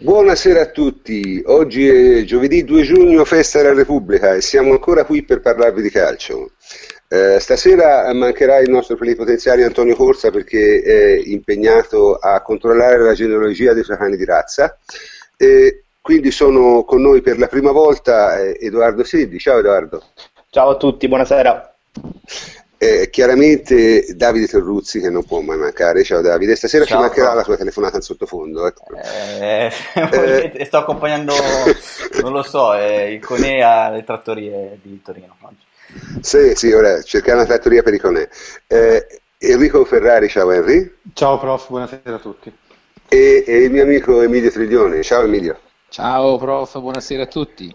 Buonasera a tutti, oggi è giovedì 2 giugno, festa della Repubblica e siamo ancora qui per parlarvi di calcio. Eh, stasera mancherà il nostro plenipotenziario Antonio Corsa perché è impegnato a controllare la genealogia dei suoi cani di razza. E quindi sono con noi per la prima volta eh, Edoardo Seddi. Ciao Edoardo. Ciao a tutti, buonasera. Eh, chiaramente Davide Terruzzi che non può mai mancare. Ciao Davide, stasera Ciao, ci mancherà la tua telefonata in sottofondo. Ecco. Eh, eh, sto accompagnando, non lo so, eh, il Conè alle trattorie di Torino. Oggi. Sì, sì, ora cercare una trattoria per i Conè. Eh, Enrico Ferrari, ciao Henry. Ciao prof, buonasera a tutti. E, e il mio amico Emilio Triglione. Ciao Emilio. Ciao prof, buonasera a tutti.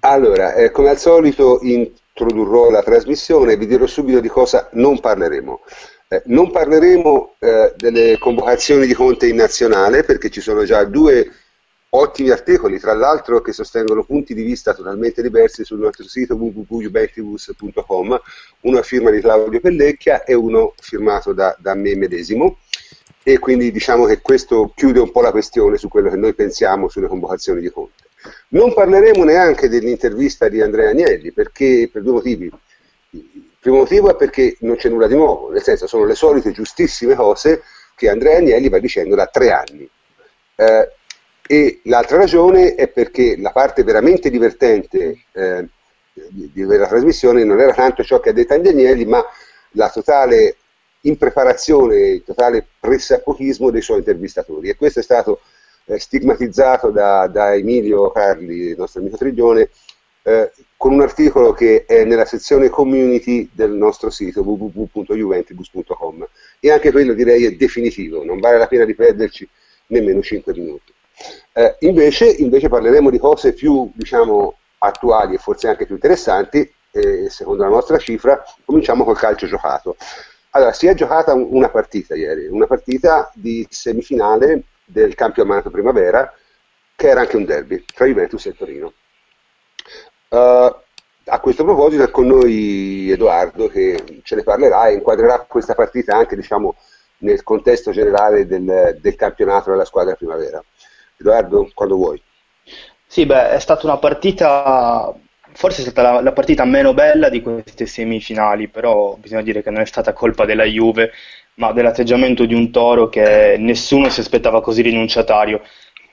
Allora, eh, come al solito in introdurrò la trasmissione vi dirò subito di cosa non parleremo. Eh, non parleremo eh, delle convocazioni di Conte in nazionale perché ci sono già due ottimi articoli, tra l'altro che sostengono punti di vista totalmente diversi sul nostro sito www.juventus.com, uno a firma di Claudio Pellecchia e uno firmato da, da me medesimo e quindi diciamo che questo chiude un po' la questione su quello che noi pensiamo sulle convocazioni di Conte. Non parleremo neanche dell'intervista di Andrea Agnelli, perché per due motivi. Il primo motivo è perché non c'è nulla di nuovo, nel senso sono le solite giustissime cose che Andrea Agnelli va dicendo da tre anni. Eh, e l'altra ragione è perché la parte veramente divertente eh, quella trasmissione non era tanto ciò che ha detto Agnelli, ma la totale impreparazione, il totale pressapochismo dei suoi intervistatori. E questo è stato eh, stigmatizzato da, da, Emilio Carli, il nostro amico Triglione, eh, con un articolo che è nella sezione community del nostro sito www.juventibus.com e anche quello direi è definitivo, non vale la pena di perderci nemmeno 5 minuti. Eh, invece, invece, parleremo di cose più diciamo, attuali e forse anche più interessanti, e secondo la nostra cifra cominciamo col calcio giocato. Allora, si è giocata una partita ieri, una partita di semifinale del campionato primavera, che era anche un derby tra Juventus e Torino. Uh, a questo proposito è con noi Edoardo che ce ne parlerà e inquadrerà questa partita anche diciamo, nel contesto generale del, del campionato della squadra primavera. Edoardo, quando vuoi. Sì, beh, è stata una partita, forse è stata la, la, partita meno bella di queste semifinali, però bisogna dire che non è stata colpa della Juve, ma dell'atteggiamento di un toro che nessuno si aspettava così rinunciatario.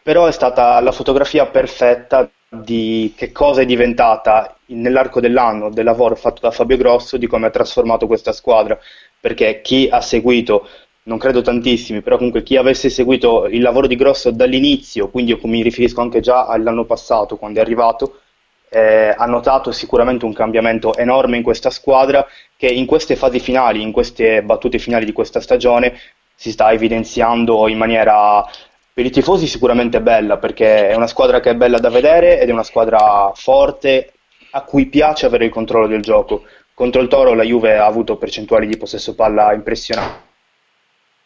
Però è stata la fotografia perfetta di che cosa è diventata nell'arco dell'anno del lavoro fatto da Fabio Grosso, di come ha trasformato questa squadra, perché chi ha seguito, non credo tantissimi, però comunque chi avesse seguito il lavoro di Grosso dall'inizio, quindi mi riferisco anche già all'anno passato quando è arrivato, eh, ha notato sicuramente un cambiamento enorme in questa squadra che in queste fasi finali, in queste battute finali di questa stagione si sta evidenziando in maniera per i tifosi sicuramente bella perché è una squadra che è bella da vedere ed è una squadra forte a cui piace avere il controllo del gioco. Contro il Toro la Juve ha avuto percentuali di possesso palla impressionanti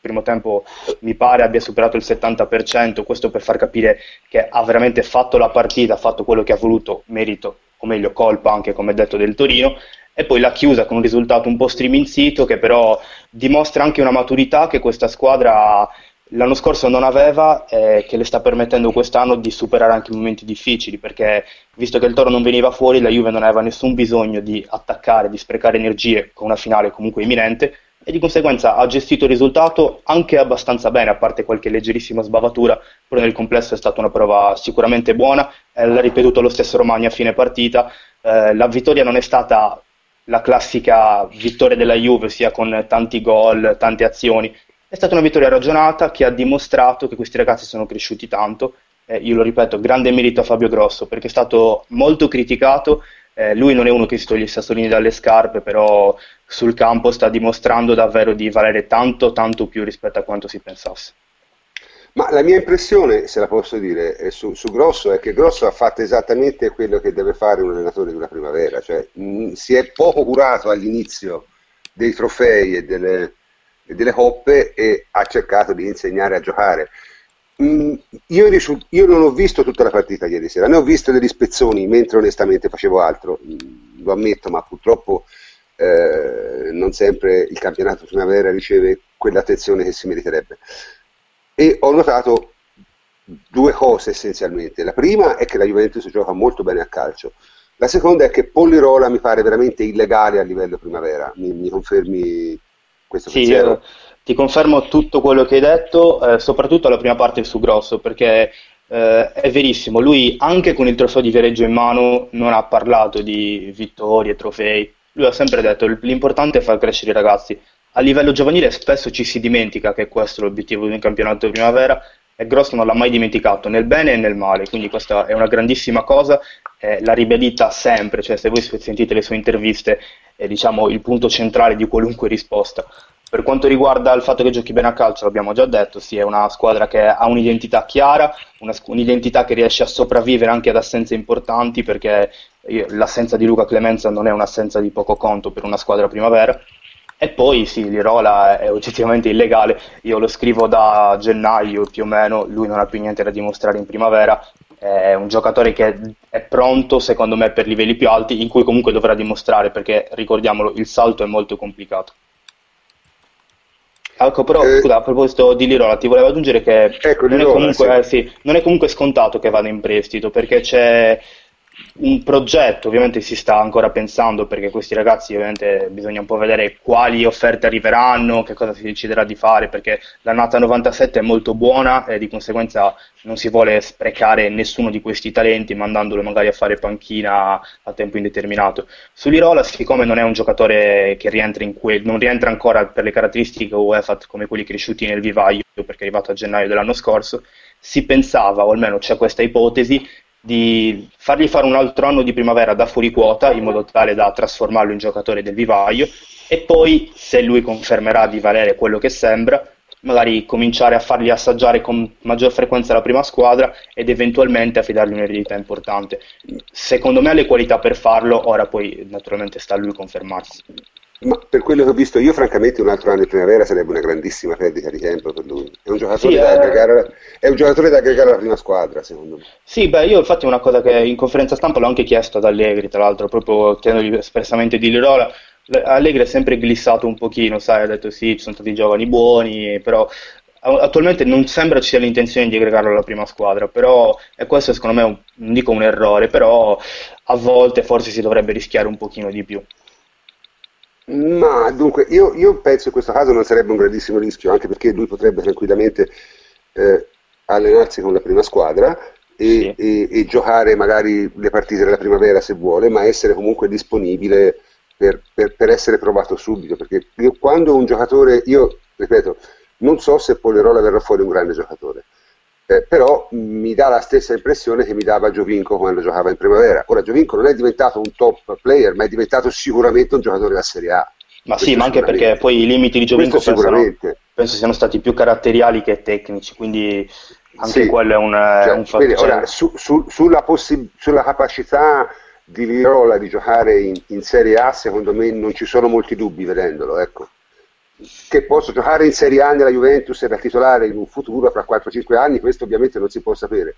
primo tempo mi pare abbia superato il 70%, questo per far capire che ha veramente fatto la partita, ha fatto quello che ha voluto, merito, o meglio colpa anche come detto del Torino, e poi l'ha chiusa con un risultato un po' striminzito che però dimostra anche una maturità che questa squadra l'anno scorso non aveva e che le sta permettendo quest'anno di superare anche momenti difficili perché visto che il Toro non veniva fuori la Juve non aveva nessun bisogno di attaccare, di sprecare energie con una finale comunque imminente e di conseguenza ha gestito il risultato anche abbastanza bene, a parte qualche leggerissima sbavatura, però nel complesso è stata una prova sicuramente buona, eh, l'ha ripetuto lo stesso Romagna a fine partita, eh, la vittoria non è stata la classica vittoria della Juve, sia con tanti gol, tante azioni, è stata una vittoria ragionata che ha dimostrato che questi ragazzi sono cresciuti tanto, eh, io lo ripeto, grande merito a Fabio Grosso perché è stato molto criticato, eh, lui non è uno che si toglie i sassolini dalle scarpe, però sul campo sta dimostrando davvero di valere tanto, tanto più rispetto a quanto si pensasse. Ma la mia impressione, se la posso dire, su, su, Grosso è che Grosso ha fatto esattamente quello che deve fare un allenatore di una primavera, cioè mh, mm, si è poco curato all'inizio dei trofei e delle, e delle coppe e ha cercato di insegnare a giocare. Mm, io, io, non ho visto tutta la partita ieri sera, ne ho visto degli spezzoni mentre onestamente facevo altro, mm, lo ammetto, ma purtroppo eh, non sempre il campionato primavera riceve quell'attenzione che si meriterebbe. E ho notato due cose essenzialmente. La prima è che la Juventus gioca molto bene a calcio. La seconda è che Pollirola mi pare veramente illegale a livello primavera. Mi, mi confermi questo sì, pensiero? Ti confermo tutto quello che hai detto, eh, soprattutto la prima parte su Grosso, perché eh, è verissimo, lui anche con il trofeo di Viareggio in mano non ha parlato di vittorie, trofei, lui ha sempre detto l'importante è far crescere i ragazzi. A livello giovanile spesso ci si dimentica che questo è l'obiettivo di un campionato di primavera e Grosso non l'ha mai dimenticato nel bene e nel male, quindi questa è una grandissima cosa, eh, la ribadita sempre, cioè se voi sentite le sue interviste è diciamo, il punto centrale di qualunque risposta. Per quanto riguarda il fatto che giochi bene a calcio, l'abbiamo già detto, sì, è una squadra che ha un'identità chiara, una, un'identità che riesce a sopravvivere anche ad assenze importanti, perché io, l'assenza di Luca Clemenza non è un'assenza di poco conto per una squadra primavera. E poi sì, Lirola è oggettivamente illegale, io lo scrivo da gennaio più o meno, lui non ha più niente da dimostrare in primavera, è un giocatore che è pronto secondo me per livelli più alti, in cui comunque dovrà dimostrare, perché ricordiamolo, il salto è molto complicato. Ecco, però eh, scusa, a proposito di Lirola, ti volevo aggiungere che ecco, non, Lirola, è comunque, sì. Eh, sì, non, è comunque, scontato che vada in prestito perché c'è un progetto, ovviamente si sta ancora pensando perché questi ragazzi ovviamente bisogna un po' vedere quali offerte arriveranno, che cosa si deciderà di fare, perché l'annata 97 è molto buona e di conseguenza non si vuole sprecare nessuno di questi talenti mandandolo magari a fare panchina a tempo indeterminato. Sull'Irola, siccome non è un giocatore che rientra que- non rientra ancora per le caratteristiche UEFA come quelli cresciuti nel vivaio, perché è arrivato a gennaio dell'anno scorso, si pensava, o almeno c'è questa ipotesi, di fargli fare un altro anno di primavera da fuori quota in modo tale da trasformarlo in giocatore del vivaio e poi se lui confermerà di valere quello che sembra magari cominciare a fargli assaggiare con maggior frequenza la prima squadra ed eventualmente affidargli un'eredità importante. Secondo me ha le qualità per farlo, ora poi naturalmente sta a lui confermarsi. Ma per quello che ho visto io, francamente, un altro anno di primavera sarebbe una grandissima perdita di tempo per lui. È un giocatore, sì, da, eh... aggregare, è un giocatore da aggregare alla prima squadra, secondo me. Sì, beh, io infatti è una cosa che in conferenza stampa l'ho anche chiesto ad Allegri, tra l'altro, proprio chiedendogli espressamente di Lirola. Allegri è sempre glissato un pochino, sai, ha detto sì, ci sono stati giovani buoni, però attualmente non sembra ci sia l'intenzione di aggregarlo alla prima squadra, però e questo secondo me è un, non dico un errore, però a volte forse si dovrebbe rischiare un pochino di più. Ma dunque, io, io, penso in questo caso non sarebbe un grandissimo rischio, anche perché lui potrebbe tranquillamente eh, allenarsi con la prima squadra e, sì. e, e, giocare magari le partite della primavera se vuole, ma essere comunque disponibile per, per, per essere provato subito. Perché io, quando un giocatore, io ripeto, non so se Polerola verrà fuori un grande giocatore eh, però mi dà la stessa impressione che mi dava Giovinco quando giocava in primavera. Ora Giovinco non è diventato un top player, ma è diventato sicuramente un giocatore della Serie A. Ma sì, ma anche perché poi i limiti di Giovinco pensano, penso siano stati più caratteriali che tecnici, quindi anche sì, quello è un, cioè, un fattore. Ora, su, su, sulla, possi- sulla, capacità di Lirola di giocare in, in, Serie A, secondo me non ci sono molti dubbi vedendolo, ecco che posso giocare in Serie A nella Juventus e da titolare in un futuro fra 4-5 anni, questo ovviamente non si può sapere,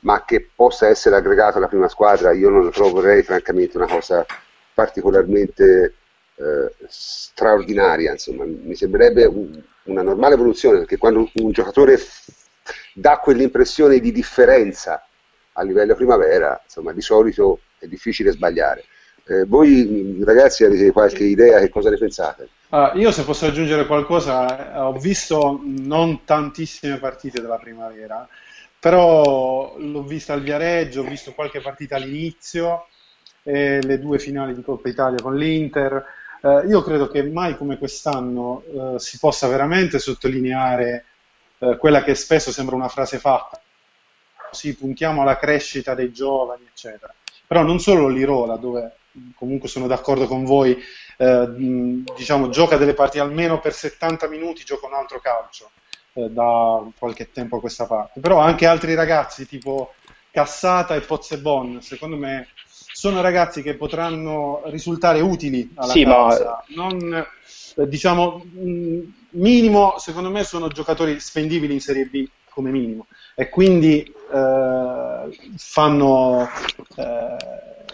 ma che possa essere aggregato alla prima squadra, io non lo troverei francamente una cosa particolarmente eh, straordinaria, insomma, mi sembrerebbe un, una normale evoluzione, perché quando un giocatore dà quell'impressione di differenza a livello primavera, insomma, di solito è difficile sbagliare. Eh, voi ragazzi avete qualche idea che cosa ne pensate? Uh, io se posso aggiungere qualcosa, eh, ho visto non tantissime partite della primavera, però l'ho vista al Viareggio, ho visto qualche partita all'inizio, e le due finali di Coppa Italia con l'Inter. Uh, io credo che mai come quest'anno uh, si possa veramente sottolineare quella che spesso sembra una frase fatta, sì, puntiamo alla crescita dei giovani, eccetera. Però non solo l'Irola, dove comunque sono d'accordo con voi, eh, diciamo, gioca delle partite almeno per 70 minuti, gioca un altro calcio eh, da qualche tempo a questa parte. Però anche altri ragazzi tipo Cassata e Pozzebon, secondo me, sono ragazzi che potranno risultare utili alla sì, causa. Ma... Non, eh, diciamo, minimo, secondo me, sono giocatori spendibili in Serie B come minimo e quindi eh, fanno eh,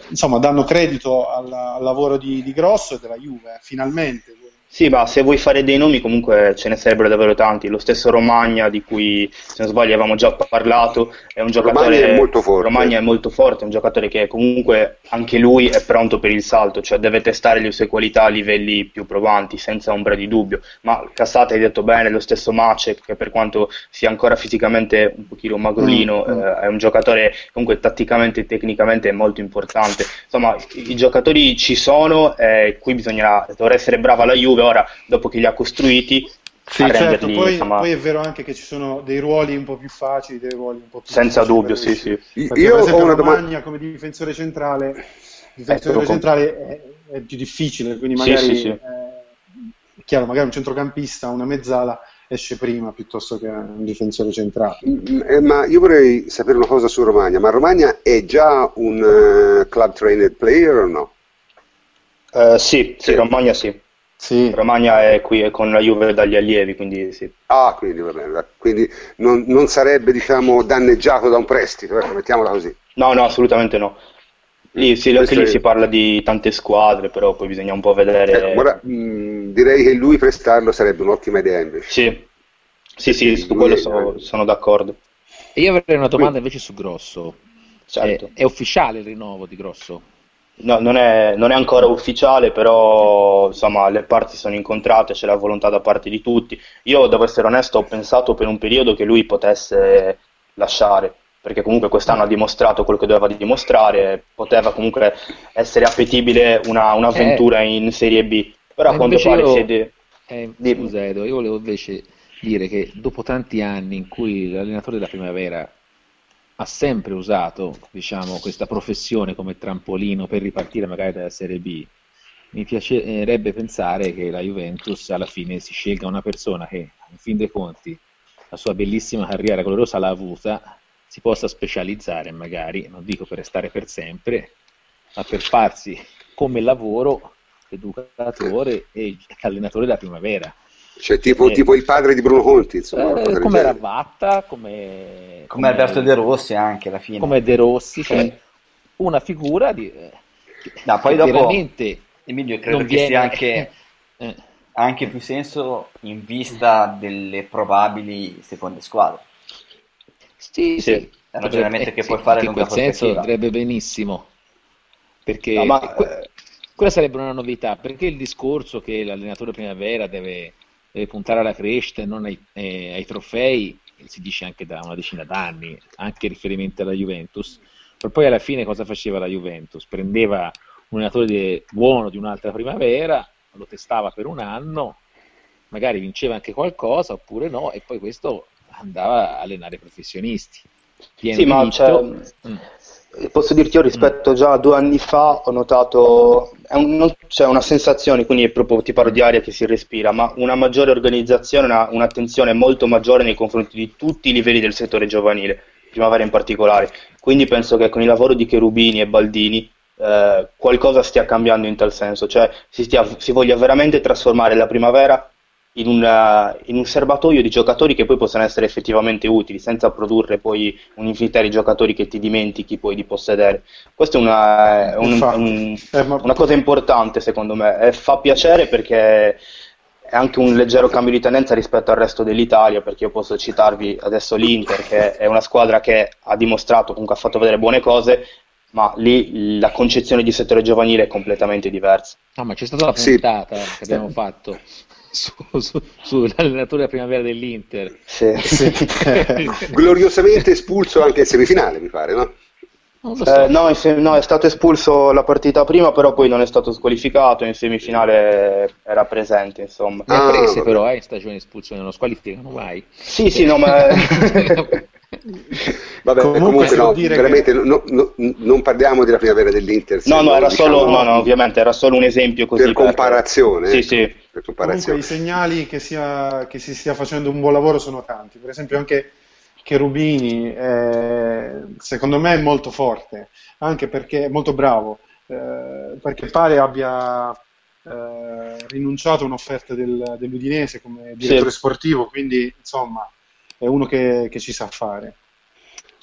insomma danno credito al, al lavoro di, di, Grosso e della Juve finalmente Sì, ma se vuoi fare dei nomi comunque ce ne sarebbero davvero tanti. Lo stesso Romagna, di cui se non sbaglio avevamo già parlato, è un giocatore... Romagna è molto forte. Romagna è molto forte, è un giocatore che comunque anche lui è pronto per il salto, cioè deve testare le sue qualità a livelli più provanti, senza ombra di dubbio. Ma Cassata hai detto bene, lo stesso Macek, che per quanto sia ancora fisicamente un pochino magrolino, mm, mm. eh, è un giocatore comunque tatticamente e tecnicamente molto importante. Insomma, i, i giocatori ci sono, e qui bisognerà, dovrà essere brava la Juve ora, dopo che li ha costruiti, sì, certo, poi, insomma... poi, è vero anche che ci sono dei ruoli un po' più facili, dei ruoli un po' più Senza dubbio, sì, sì. Perché, Io per esempio, ho una domanda come difensore centrale, difensore ecco, centrale è, è, più difficile, quindi magari sì, sì, sì. Eh, chiaro, magari un centrocampista, una mezzala esce prima piuttosto che un difensore centrale. Mm, eh, ma io vorrei sapere una cosa su Romagna, ma Romagna è già un uh, club trained player o no? Uh, sì, sì, Romagna sì. Sì. Romagna è qui con la Juve dagli allievi, quindi sì. Ah, quindi, bene, quindi non, non, sarebbe diciamo, danneggiato da un prestito, ecco, mettiamola così. No, no, assolutamente no. Lì, sì, anche lì si parla di tante squadre, però poi bisogna un po' vedere. Ecco, ora, mh, direi che lui prestarlo sarebbe un'ottima idea invece. Sì, sì, sì, su quello sono, sono d'accordo. E io avrei una domanda invece su Grosso. Certo. È, è ufficiale il rinnovo di Grosso? No, non è, non è, ancora ufficiale, però insomma le parti sono incontrate, c'è la volontà da parte di tutti. Io, devo essere onesto, ho pensato per un periodo che lui potesse lasciare, perché comunque quest'anno ha dimostrato quello che doveva dimostrare, poteva comunque essere appetibile una, un'avventura eh, in Serie B, però a quanto pare io, siete... Eh, scusa Edo, io volevo invece dire che dopo tanti anni in cui l'allenatore della primavera ha sempre usato diciamo, questa professione come trampolino per ripartire magari dalla Serie B, mi piacerebbe pensare che la Juventus alla fine si scelga una persona che, in fin dei conti, la sua bellissima carriera gloriosa l'ha avuta, si possa specializzare magari, non dico per restare per sempre, ma per farsi come lavoro educatore e allenatore della primavera. Cioè, tipo, eh, tipo, il padre di Bruno Conti, insomma. Eh, come Ravatta, come, come, Alberto De Rossi anche alla fine. Come De Rossi, cioè, una figura di... Eh, no, poi dopo, veramente Emilio, credo che viene... sia anche, eh. anche più senso in vista delle probabili seconde squadre. Sì, sì. È un ragionamento che puoi fare in quel senso andrebbe benissimo. Perché no, ma... que- quella sarebbe una novità, perché il discorso che l'allenatore primavera deve deve puntare alla crescita e non ai, eh, ai, trofei, si dice anche da una decina d'anni, anche riferimento alla Juventus, per poi alla fine cosa faceva la Juventus? Prendeva un allenatore buono di un'altra primavera, lo testava per un anno, magari vinceva anche qualcosa oppure no, e poi questo andava a allenare professionisti. Pieno sì, ma c'è, mm. Posso dirti io rispetto già a due anni fa ho notato, un, non, c'è una sensazione, quindi proprio ti parlo di aria che si respira, ma una maggiore organizzazione, una, un'attenzione molto maggiore nei confronti di tutti i livelli del settore giovanile, primavera in particolare. Quindi penso che con il lavoro di Cherubini e Baldini eh, qualcosa stia cambiando in tal senso, cioè si, stia, si voglia veramente trasformare la primavera in, una, in, un serbatoio di giocatori che poi possono essere effettivamente utili, senza produrre poi un'infinità di giocatori che ti dimentichi poi di possedere. Questa è una, un, un, eh, una cosa importante secondo me e fa piacere perché è anche un leggero cambio di tendenza rispetto al resto dell'Italia, perché io posso citarvi adesso l'Inter, che è una squadra che ha dimostrato, comunque ha fatto vedere buone cose, ma lì la concezione di settore giovanile è completamente diversa. No, ma c'è stata la puntata sì. che abbiamo fatto su, su, sull'allenatore primavera dell'Inter. Sì. Sì. Gloriosamente espulso anche in semifinale, mi pare, no? So. Eh, no, sem- no, è stato espulso la partita prima, però poi non è stato squalificato. In semifinale era presente, insomma. Ne ha prese, ah, però, eh, in stagione espulsione, non squalificano mai. Sì, sì, no, ma. Vabbè, comunque, comunque no, veramente che... no, no, non parliamo della primavera dell'Inter. No, no, era diciamo, solo, no, no, ovviamente era solo un esempio così. Per comparazione. Per... Sì, sì. Per comparazione. Comunque i segnali che, sia, che, si stia facendo un buon lavoro sono tanti. Per esempio anche Cherubini, eh, secondo me è molto forte, anche perché è molto bravo, eh, perché pare abbia eh, rinunciato a un'offerta del, dell'Udinese come direttore sì. sportivo, quindi insomma è uno che, che ci sa fare.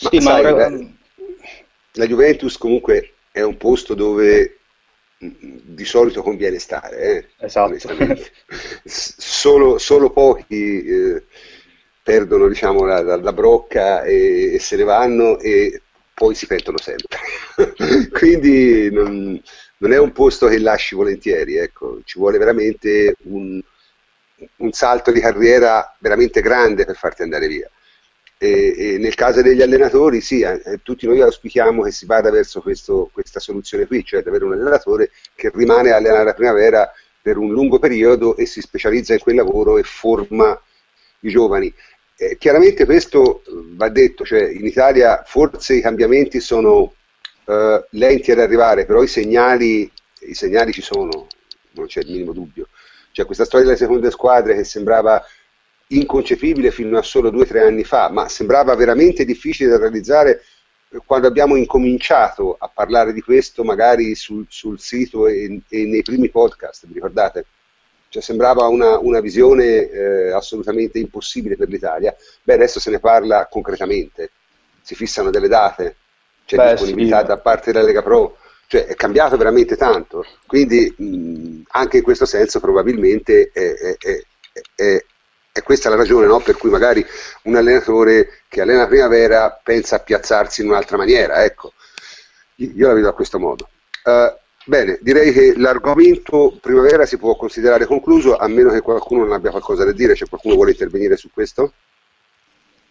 Ma, sì, sai, ma... La, la Juventus comunque è un posto dove di solito conviene stare, eh, esatto. solo, solo, pochi eh, perdono diciamo, la, la, la brocca e, e, se ne vanno e poi si pentono sempre. Quindi non, non, è un posto che lasci volentieri, ecco. ci vuole veramente un, un salto di carriera veramente grande per farti andare via. E, e nel caso degli allenatori, sì, eh, tutti noi auspichiamo che si vada verso questo, questa soluzione qui, cioè di avere un allenatore che rimane a allenare la primavera per un lungo periodo e si specializza in quel lavoro e forma i giovani. Eh, chiaramente questo va detto, cioè in Italia forse i cambiamenti sono eh, lenti ad arrivare, però i segnali, i segnali ci sono, non c'è il minimo dubbio. Cioè questa storia delle seconde squadre che sembrava inconcepibile fino a solo due o tre anni fa, ma sembrava veramente difficile da realizzare quando abbiamo incominciato a parlare di questo magari sul, sul sito e, e, nei primi podcast, vi ricordate? Cioè, sembrava una, una visione eh, assolutamente impossibile per l'Italia. Beh, adesso se ne parla concretamente, si fissano delle date, c'è Beh, disponibilità sì. da parte della Lega Pro, cioè è cambiato veramente tanto. Quindi mh, anche in questo senso probabilmente è, è, è, e questa è la ragione no? per cui magari un allenatore che allena primavera pensa a piazzarsi in un'altra maniera. Ecco, io la vedo a questo modo. Uh, bene, direi che l'argomento primavera si può considerare concluso, a meno che qualcuno non abbia qualcosa da dire. C'è qualcuno che vuole intervenire su questo?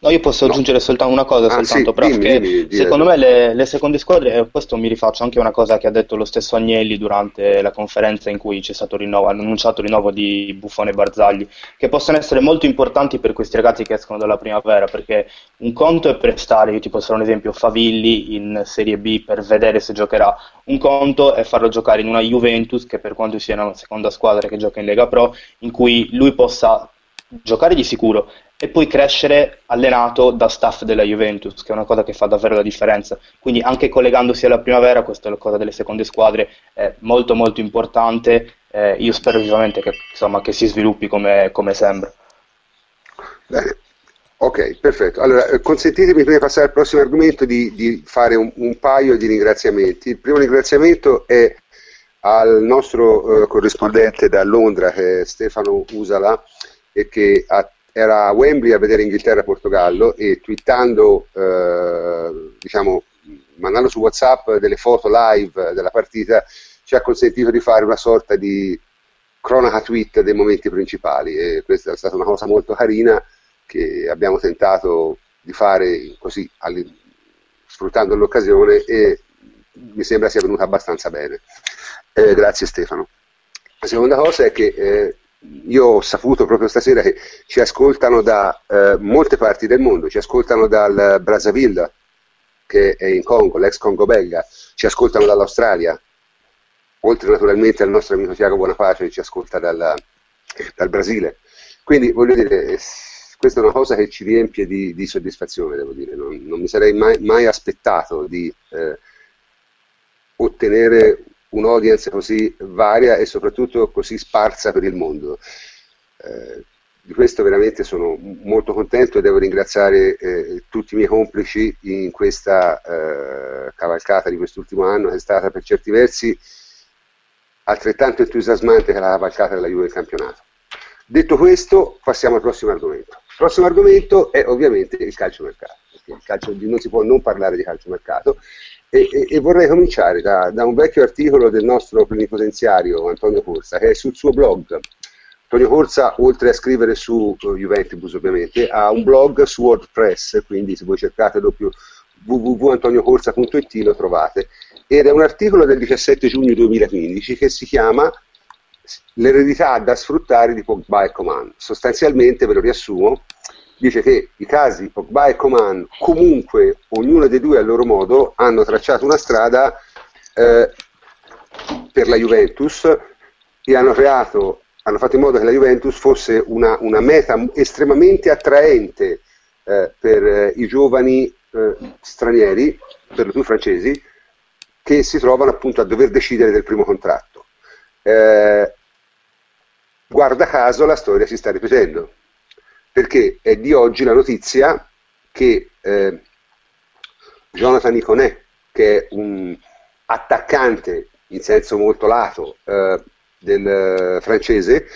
No, io posso no. aggiungere soltanto una cosa, ah, soltanto, sì, però dimmi, che dimmi, secondo me le, le, seconde squadre, e questo mi rifaccio anche a una cosa che ha detto lo stesso Agnelli durante la conferenza in cui c'è stato rinnovo, hanno annunciato il rinnovo di Buffone e Barzagli, che possono essere molto importanti per questi ragazzi che escono dalla primavera, perché un conto è prestare, io ti posso fare un esempio, Favilli in Serie B per vedere se giocherà, un conto è farlo giocare in una Juventus, che per quanto sia una seconda squadra che gioca in Lega Pro, in cui lui possa giocare di sicuro e poi crescere allenato da staff della Juventus, che è una cosa che fa davvero la differenza. Quindi anche collegandosi alla primavera, questa è la cosa delle seconde squadre, è molto molto importante. Eh, io spero vivamente che, insomma, che si sviluppi come, come sembra. Bene. Ok, perfetto. Allora, eh, consentitemi prima di passare al prossimo argomento di, di fare un, un, paio di ringraziamenti. Il primo ringraziamento è al nostro eh, corrispondente da Londra, che è Stefano Usala, che ha era a Wembley a vedere Inghilterra-Portogallo e twittando, eh, diciamo, mandando su WhatsApp delle foto live della partita, ci ha consentito di fare una sorta di cronaca tweet dei momenti principali e questa è stata una cosa molto carina che abbiamo tentato di fare così, sfruttando l'occasione e mi sembra sia venuta abbastanza bene. Eh, grazie Stefano. La seconda cosa è che eh, io ho saputo proprio stasera che ci ascoltano da eh, molte parti del mondo, ci ascoltano dal Brazzaville, che è in Congo, l'ex Congo belga, ci ascoltano dall'Australia, oltre naturalmente al nostro amico Tiago Bonapace che ci ascolta dal, dal Brasile. Quindi voglio dire, questa è una cosa che ci riempie di, di soddisfazione, devo dire, non, non mi sarei mai, mai aspettato di eh, ottenere un'audience così varia e soprattutto così sparsa per il mondo. Eh, di questo veramente sono molto contento e devo ringraziare eh, tutti i miei complici in questa eh, cavalcata di quest'ultimo anno che è stata per certi versi altrettanto entusiasmante che la cavalcata della Juve del campionato. Detto questo, passiamo al prossimo argomento. Il prossimo argomento è ovviamente il calciomercato. Il calcio, non si può non parlare di calciomercato e, e, e, vorrei cominciare da, da, un vecchio articolo del nostro plenipotenziario Antonio Corsa, che è sul suo blog. Antonio Corsa, oltre a scrivere su uh, Juventus ovviamente, ha un blog su WordPress, quindi se voi cercate www.antoniocorsa.it lo trovate. Ed è un articolo del 17 giugno 2015 che si chiama L'eredità da sfruttare di Pogba e Coman. Sostanzialmente, ve lo riassumo, dice che i casi Pogba e Coman comunque, ognuno dei due a loro modo, hanno tracciato una strada eh, per la Juventus e hanno creato, hanno fatto in modo che la Juventus fosse una, una meta estremamente attraente eh, per eh, i giovani eh, stranieri, per lo più francesi, che si trovano appunto a dover decidere del primo contratto. Eh, guarda caso la storia si sta ripetendo perché è di oggi la notizia che eh, Jonathan Iconé, che è un attaccante in senso molto lato eh, del eh, francese,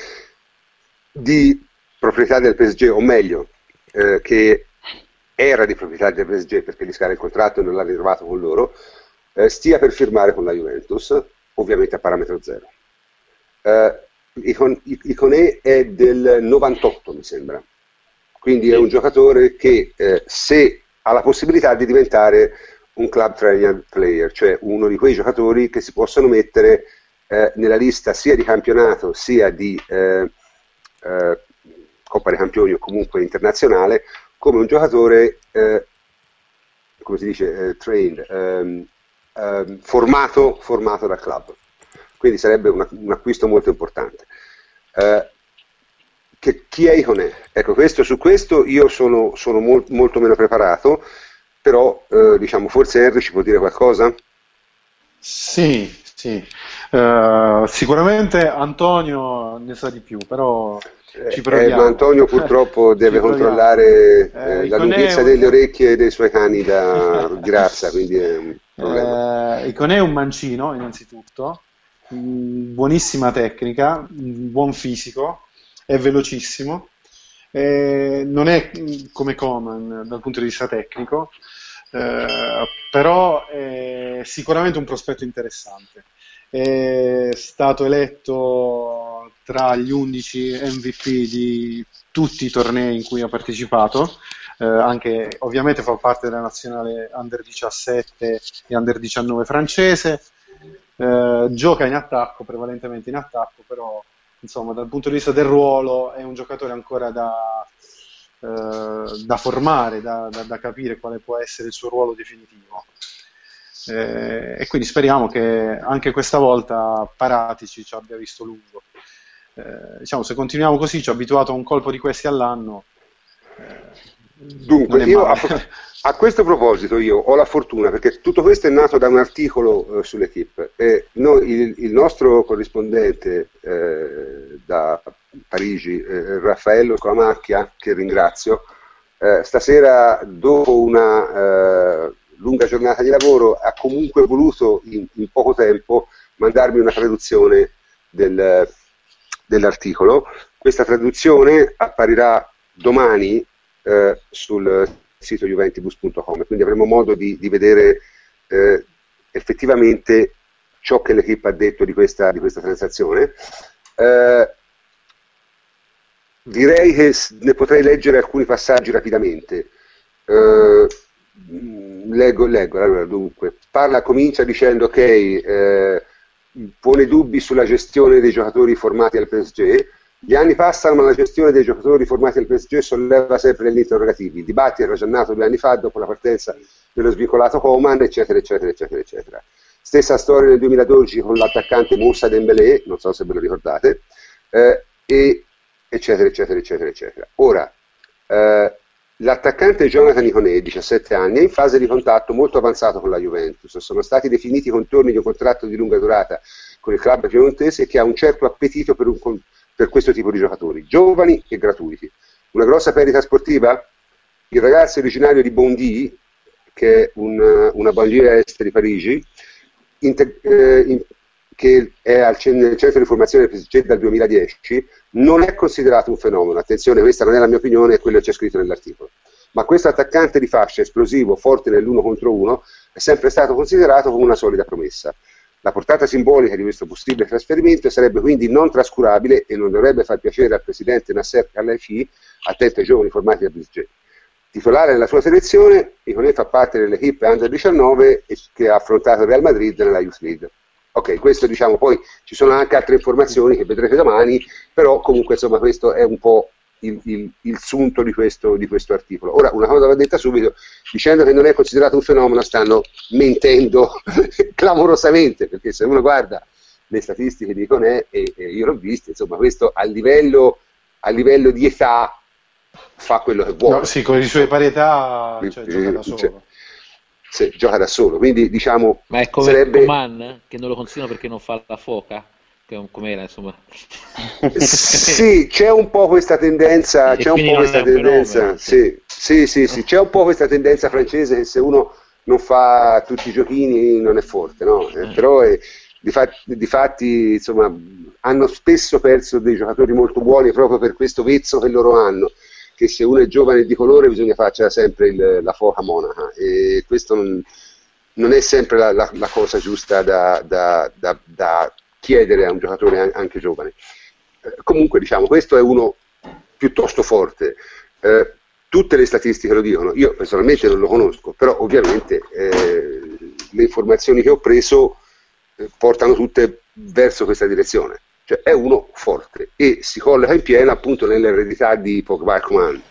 di proprietà del PSG, o meglio, eh, che era di proprietà del PSG perché gli scala il contratto e non l'ha ritrovato con loro, eh, stia per firmare con la Juventus, ovviamente a parametro zero. Eh, Iconé è del 98 mi sembra, quindi è un giocatore che eh, se ha la possibilità di diventare un club trial player, cioè uno di quei giocatori che si possono mettere eh, nella lista sia di campionato sia di eh, eh, Coppa dei Campioni o comunque internazionale come un giocatore, eh, come si dice, eh, trained, ehm, ehm, formato, formato dal club. Quindi sarebbe una, un acquisto molto importante. Eh, che, chi è Icone? Ecco, questo, su questo io sono, sono molt, molto meno preparato, però eh, diciamo, forse Henry ci può dire qualcosa? Sì, sì. Uh, sicuramente Antonio ne sa di più, però ci eh, proviamo. Eh, ma Antonio purtroppo deve controllare eh, la lunghezza un... delle orecchie dei suoi cani da, razza, quindi è un problema. Eh, Iconè è un mancino, innanzitutto, buonissima tecnica, buon fisico, è velocissimo, eh, non è come Coman dal punto di vista tecnico, eh, però è sicuramente un prospetto interessante. È stato eletto tra gli 11 MVP di tutti i tornei in cui ha partecipato, eh, anche ovviamente fa parte della nazionale under 17 e under 19 francese, eh, gioca in attacco, prevalentemente in attacco, però insomma dal punto di vista del ruolo è un giocatore ancora da, eh, da formare, da, da, da, capire quale può essere il suo ruolo definitivo. Eh, e quindi speriamo che anche questa volta Paratici ci abbia visto lungo. Eh, diciamo, se continuiamo così, ci ho abituato a un colpo di questi all'anno. Eh, Dunque, io a, questo proposito io ho la fortuna, perché tutto questo è nato da un articolo eh, sull'equipe e noi, il, il, nostro corrispondente eh, da Parigi, eh, Raffaello Scamacchia, che ringrazio, eh, stasera dopo una eh, lunga giornata di lavoro ha comunque voluto in, in poco tempo mandarmi una traduzione del, dell'articolo. Questa traduzione apparirà domani eh, sul sito juventibus.com, quindi avremo modo di, di vedere eh, effettivamente ciò che l'equipe ha detto di questa, di questa transazione. Eh, direi che ne potrei leggere alcuni passaggi rapidamente. Eh, leggo, leggo, allora, dunque, parla, comincia dicendo che eh, pone dubbi sulla gestione dei giocatori formati al PSG, gli anni passano, ma la gestione dei giocatori formati al PSG solleva sempre degli interrogativi. Il dibattito era già nato due anni fa, dopo la partenza dello svincolato Coman, eccetera, eccetera, eccetera, eccetera. Stessa storia nel 2012 con l'attaccante Moussa Dembélé, non so se ve lo ricordate, eh, e eccetera, eccetera, eccetera, eccetera. Ora, eh, l'attaccante Jonathan Iconé, 17 anni, è in fase di contatto molto avanzato con la Juventus. Sono stati definiti i contorni di un contratto di lunga durata con il club piemontese che ha un certo appetito per un per questo tipo di giocatori, giovani e gratuiti. Una grossa perdita sportiva? Il ragazzo originario di Bondy, che è un, una banlieue est di Parigi, inter, eh, in, che è al centro di formazione del PSG dal 2010, non è considerato un fenomeno. Attenzione, questa non è la mia opinione, è quello che c'è scritto nell'articolo. Ma questo attaccante di fascia esplosivo, forte nell'uno contro uno, è sempre stato considerato come una solida promessa. La portata simbolica di questo possibile trasferimento sarebbe quindi non trascurabile e non dovrebbe far piacere al presidente Nasser Khelaifi, attento ai giovani formati dal PSG. Titolare nella sua selezione, Iconé fa parte dell'equipe Under 19 che ha affrontato Real Madrid nella Youth League. Ok, questo diciamo, poi ci sono anche altre informazioni che vedrete domani, però comunque insomma questo è un po' il, il, il sunto di questo, di questo, articolo. Ora, una cosa va detta subito, dicendo che non è considerato un fenomeno, stanno mentendo clamorosamente, perché se uno guarda le statistiche di Conè, e, e io l'ho vista, insomma, questo a livello, a livello, di età fa quello che vuole. No, sì, con le sue pari età cioè, gioca da solo. Cioè, se, gioca da solo, quindi diciamo... Ma è come sarebbe... Coman, che non lo considerano perché non fa la foca? Com'era insomma? Sì c'è un po' questa tendenza c'è un po' questa tendenza sì, sì, sì, sì, c'è un po' questa tendenza francese che se uno non fa tutti i giochini non è forte no? Eh, però è, di fatti insomma, hanno spesso perso dei giocatori molto buoni proprio per questo vezzo che loro hanno che se uno è giovane e di colore bisogna farcela sempre il, la foca monaca e questo non, non è sempre la, la, la cosa giusta da, da, da, da, chiedere a un giocatore anche giovane. Eh, comunque diciamo, questo è uno piuttosto forte. Eh, tutte le statistiche lo dicono, io personalmente non lo conosco, però ovviamente eh, le informazioni che ho preso eh, portano tutte verso questa direzione. Cioè è uno forte e si colloca in pieno appunto nell'eredità di Pogba e Coman.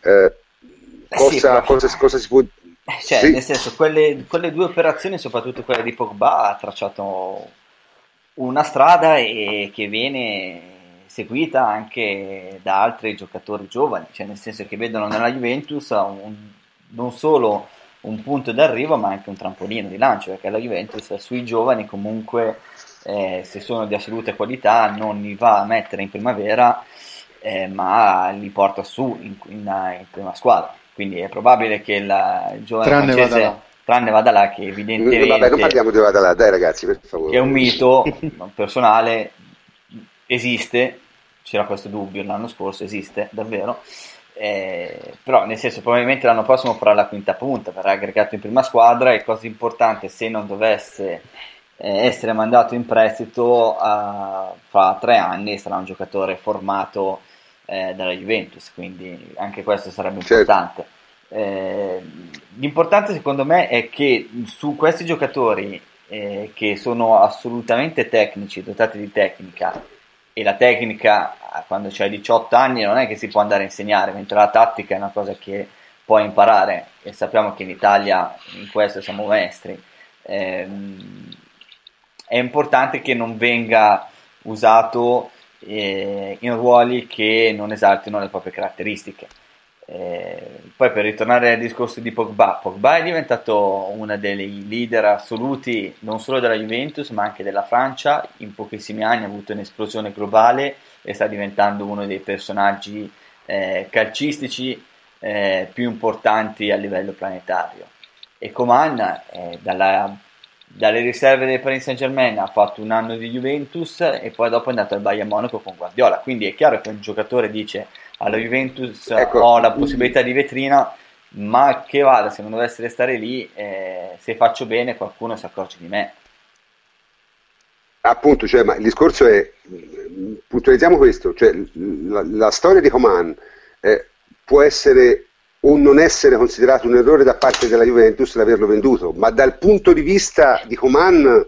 Eh, cosa, sì, cosa, cosa, si può... Cioè, sì. nel senso, quelle, quelle, due operazioni, soprattutto quella di Pogba, ha tracciato una strada e che viene seguita anche da altri giocatori giovani, cioè nel senso che vedono nella Juventus un, non solo un punto d'arrivo ma anche un trampolino di lancio, perché la Juventus sui giovani comunque eh, se sono di assoluta qualità non li va a mettere in primavera eh, ma li porta su in, in, in, prima squadra, quindi è probabile che la, il giovane tranne francese tranne vada là che evidentemente Vabbè, non parliamo di vada là, dai ragazzi per favore che è un mito personale esiste c'era questo dubbio l'anno scorso, esiste davvero, eh, però nel senso probabilmente l'anno prossimo farà la quinta punta, verrà aggregato in prima squadra e cosa importante se non dovesse eh, essere mandato in prestito uh, fra tre anni sarà un giocatore formato eh, dalla Juventus, quindi anche questo sarebbe certo. importante. Eh, l'importante secondo me è che su questi giocatori eh, che sono assolutamente tecnici, dotati di tecnica, e la tecnica quando c'hai 18 anni non è che si può andare a insegnare, mentre la tattica è una cosa che puoi imparare e sappiamo che in Italia in questo siamo maestri. Ehm, è importante che non venga usato eh, in ruoli che non esaltino le proprie caratteristiche. Eh, poi per ritornare al discorso di Pogba, Pogba è diventato uno dei leader assoluti non solo della Juventus ma anche della Francia, in pochissimi anni ha avuto un'esplosione globale e sta diventando uno dei personaggi eh, calcistici eh, più importanti a livello planetario. E Coman eh, dalla, dalle riserve del Paris Saint Germain ha fatto un anno di Juventus e poi dopo è andato al Bayern Monaco con Guardiola, quindi è chiaro che un giocatore dice alla Juventus ecco. ho la possibilità di vetrina, ma che vada, se non dovesse restare lì, eh, se faccio bene qualcuno si accorge di me. Appunto, cioè, ma il discorso è, puntualizziamo questo, cioè, la, la storia di Coman eh, può essere o non essere considerato un errore da parte della Juventus l'averlo venduto, ma dal punto di vista di Coman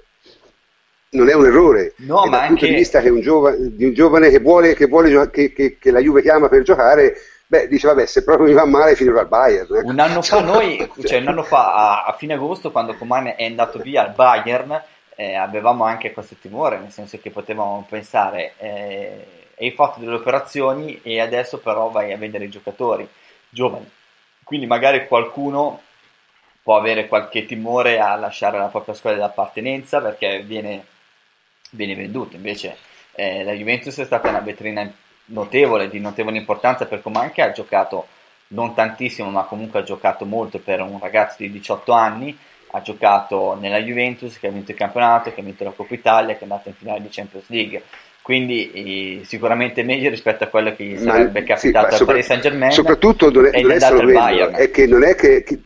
non è un errore. No, ma dal punto di vista che un giovane, di un giovane che vuole, che, vuole che, che, che, la Juve chiama per giocare, beh, dice vabbè, se proprio mi va male finirò al Bayern. Ecco. Un anno fa noi, cioè un anno fa a, a fine agosto, quando Coman è andato via al Bayern, eh, avevamo anche questo timore, nel senso che potevamo pensare eh, hai fatto delle operazioni e adesso però vai a vendere i giocatori giovani. Quindi magari qualcuno può avere qualche timore a lasciare la propria squadra di appartenenza perché viene viene venduto. Invece eh, la Juventus è stata una vetrina notevole, di notevole importanza per come anche ha giocato non tantissimo, ma comunque ha giocato molto per un ragazzo di 18 anni. Ha giocato nella Juventus che ha vinto il campionato, che ha vinto la Coppa Italia, che è andata in finale di Champions League. Quindi eh, sicuramente meglio rispetto a quello che gli sarebbe ma, capitato sì, al sopra, Paris Saint Germain. Soprattutto è, non è solo quello, è che non è che, che,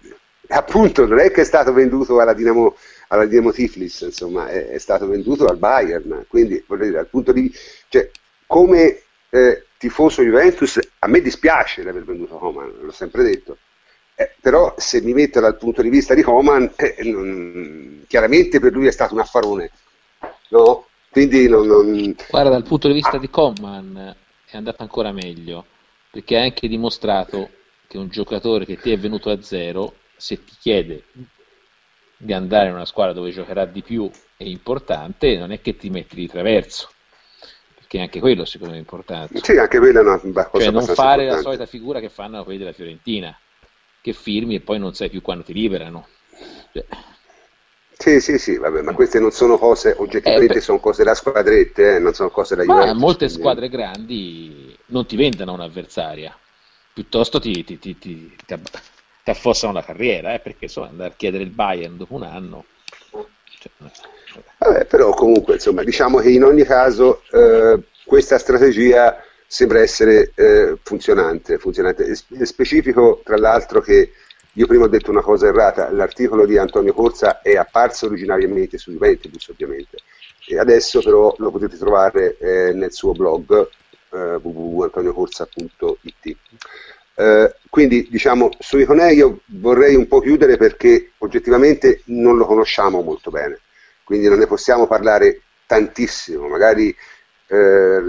appunto non è che è stato venduto alla Dinamo alla Dinamo Tiflis, insomma, è, è, stato venduto al Bayern, quindi voglio dire, dal punto di vista, cioè, come eh, tifoso Juventus, a me dispiace di aver venduto Coman, l'ho sempre detto, eh, però se mi metto dal punto di vista di Coman, eh, non, chiaramente per lui è stato un affarone, no? Quindi non, non... Guarda, dal punto di vista ah. di Coman è andato ancora meglio, perché ha anche dimostrato che un giocatore che ti è venuto a zero, se ti chiede di andare in una squadra dove giocherà di più è importante, non è che ti metti di traverso, perché anche quello secondo me è importante. Sì, anche quella è una cosa Cioè non fare importante. la solita figura che fanno quelli della Fiorentina, che firmi e poi non sai più quando ti liberano. Cioè... Sì, sì, sì, vabbè, ma queste non sono cose, oggettivamente eh, sono cose da squadrette, eh, non sono cose da Juventus. Ma molte squadre grandi non ti vendono un'avversaria, piuttosto ti, ti, ti, ti ti affossano la carriera, eh, perché insomma andare a chiedere il Bayern dopo un anno. Cioè, Vabbè, però comunque, insomma, diciamo che in ogni caso eh, questa strategia sembra essere eh, funzionante, funzionante. Specifico, tra l'altro, che io prima ho detto una cosa errata, l'articolo di Antonio Corsa è apparso originariamente su Juventus, ovviamente, e adesso però lo potete trovare eh, nel suo blog eh, www.antoniocorsa.it. Eh, quindi diciamo su Iconei io vorrei un po' chiudere perché oggettivamente non lo conosciamo molto bene, quindi non ne possiamo parlare tantissimo, magari eh,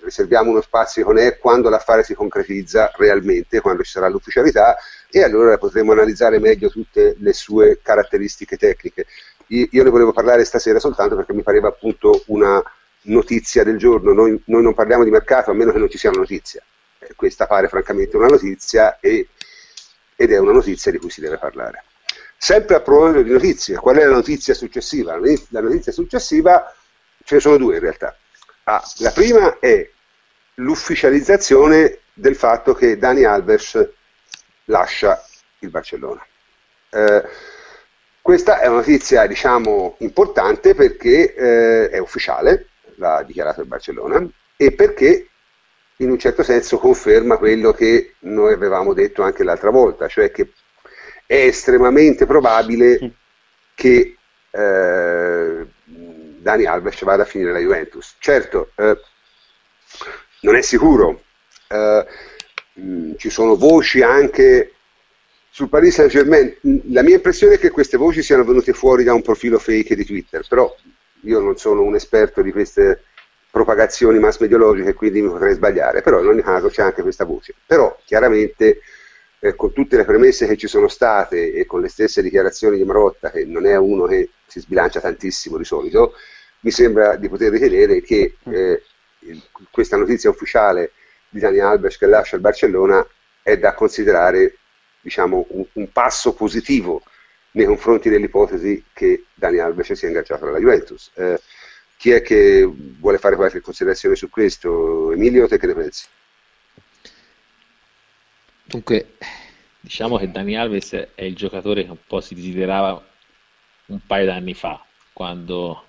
riserviamo uno spazio con E quando l'affare si concretizza realmente, quando ci sarà l'ufficialità e allora potremo analizzare meglio tutte le sue caratteristiche tecniche. Io ne volevo parlare stasera soltanto perché mi pareva appunto una notizia del giorno, noi, noi non parliamo di mercato a meno che non ci sia una notizia, questa pare francamente una notizia e, ed è una notizia di cui si deve parlare. Sempre a proposito di notizie, qual è la notizia successiva? La notizia successiva, ce ne sono due in realtà. Ah, la prima è l'ufficializzazione del fatto che Dani Alves lascia il Barcellona. Eh, questa è una notizia, diciamo, importante perché eh, è ufficiale, l'ha dichiarato il Barcellona, e perché in un certo senso conferma quello che noi avevamo detto anche l'altra volta, cioè che è estremamente probabile che eh, Dani Alves vada a finire la Juventus. Certo, eh, non è sicuro, eh, mh, ci sono voci anche sul Paris Saint Germain. La mia impressione è che queste voci siano venute fuori da un profilo fake di Twitter, però io non sono un esperto di queste propagazioni mass mediologiche, quindi mi potrei sbagliare, però in ogni caso c'è anche questa voce. Però chiaramente eh, con tutte le premesse che ci sono state e con le stesse dichiarazioni di Marotta, che non è uno che si sbilancia tantissimo di solito, mi sembra di poter ritenere che eh, questa notizia ufficiale di Dani Alves che lascia il Barcellona è da considerare diciamo, un, un passo positivo nei confronti dell'ipotesi che Dani Alves sia ingaggiato dalla Juventus. Eh, chi è che vuole fare qualche considerazione su questo? Emilio, te che ne pensi? Dunque, diciamo che Dani Alves è il giocatore che un po' si desiderava un paio d'anni fa, quando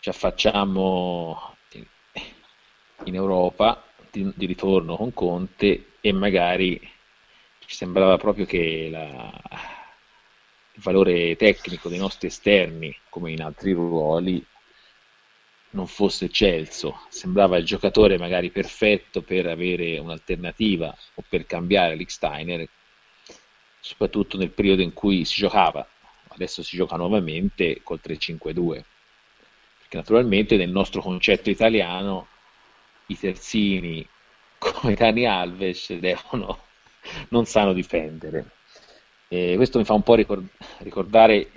ci affacciamo in Europa di, di ritorno con Conte e magari ci sembrava proprio che la, il valore tecnico dei nostri esterni, come in altri ruoli, non fosse eccelso. Sembrava il giocatore magari perfetto per avere un'alternativa o per cambiare l'X-Steiner, soprattutto nel periodo in cui si giocava. Adesso si gioca nuovamente col 3-5-2. Perché naturalmente nel nostro concetto italiano i terzini come Dani Alves devono, non sanno difendere. E questo mi fa un po' ricordare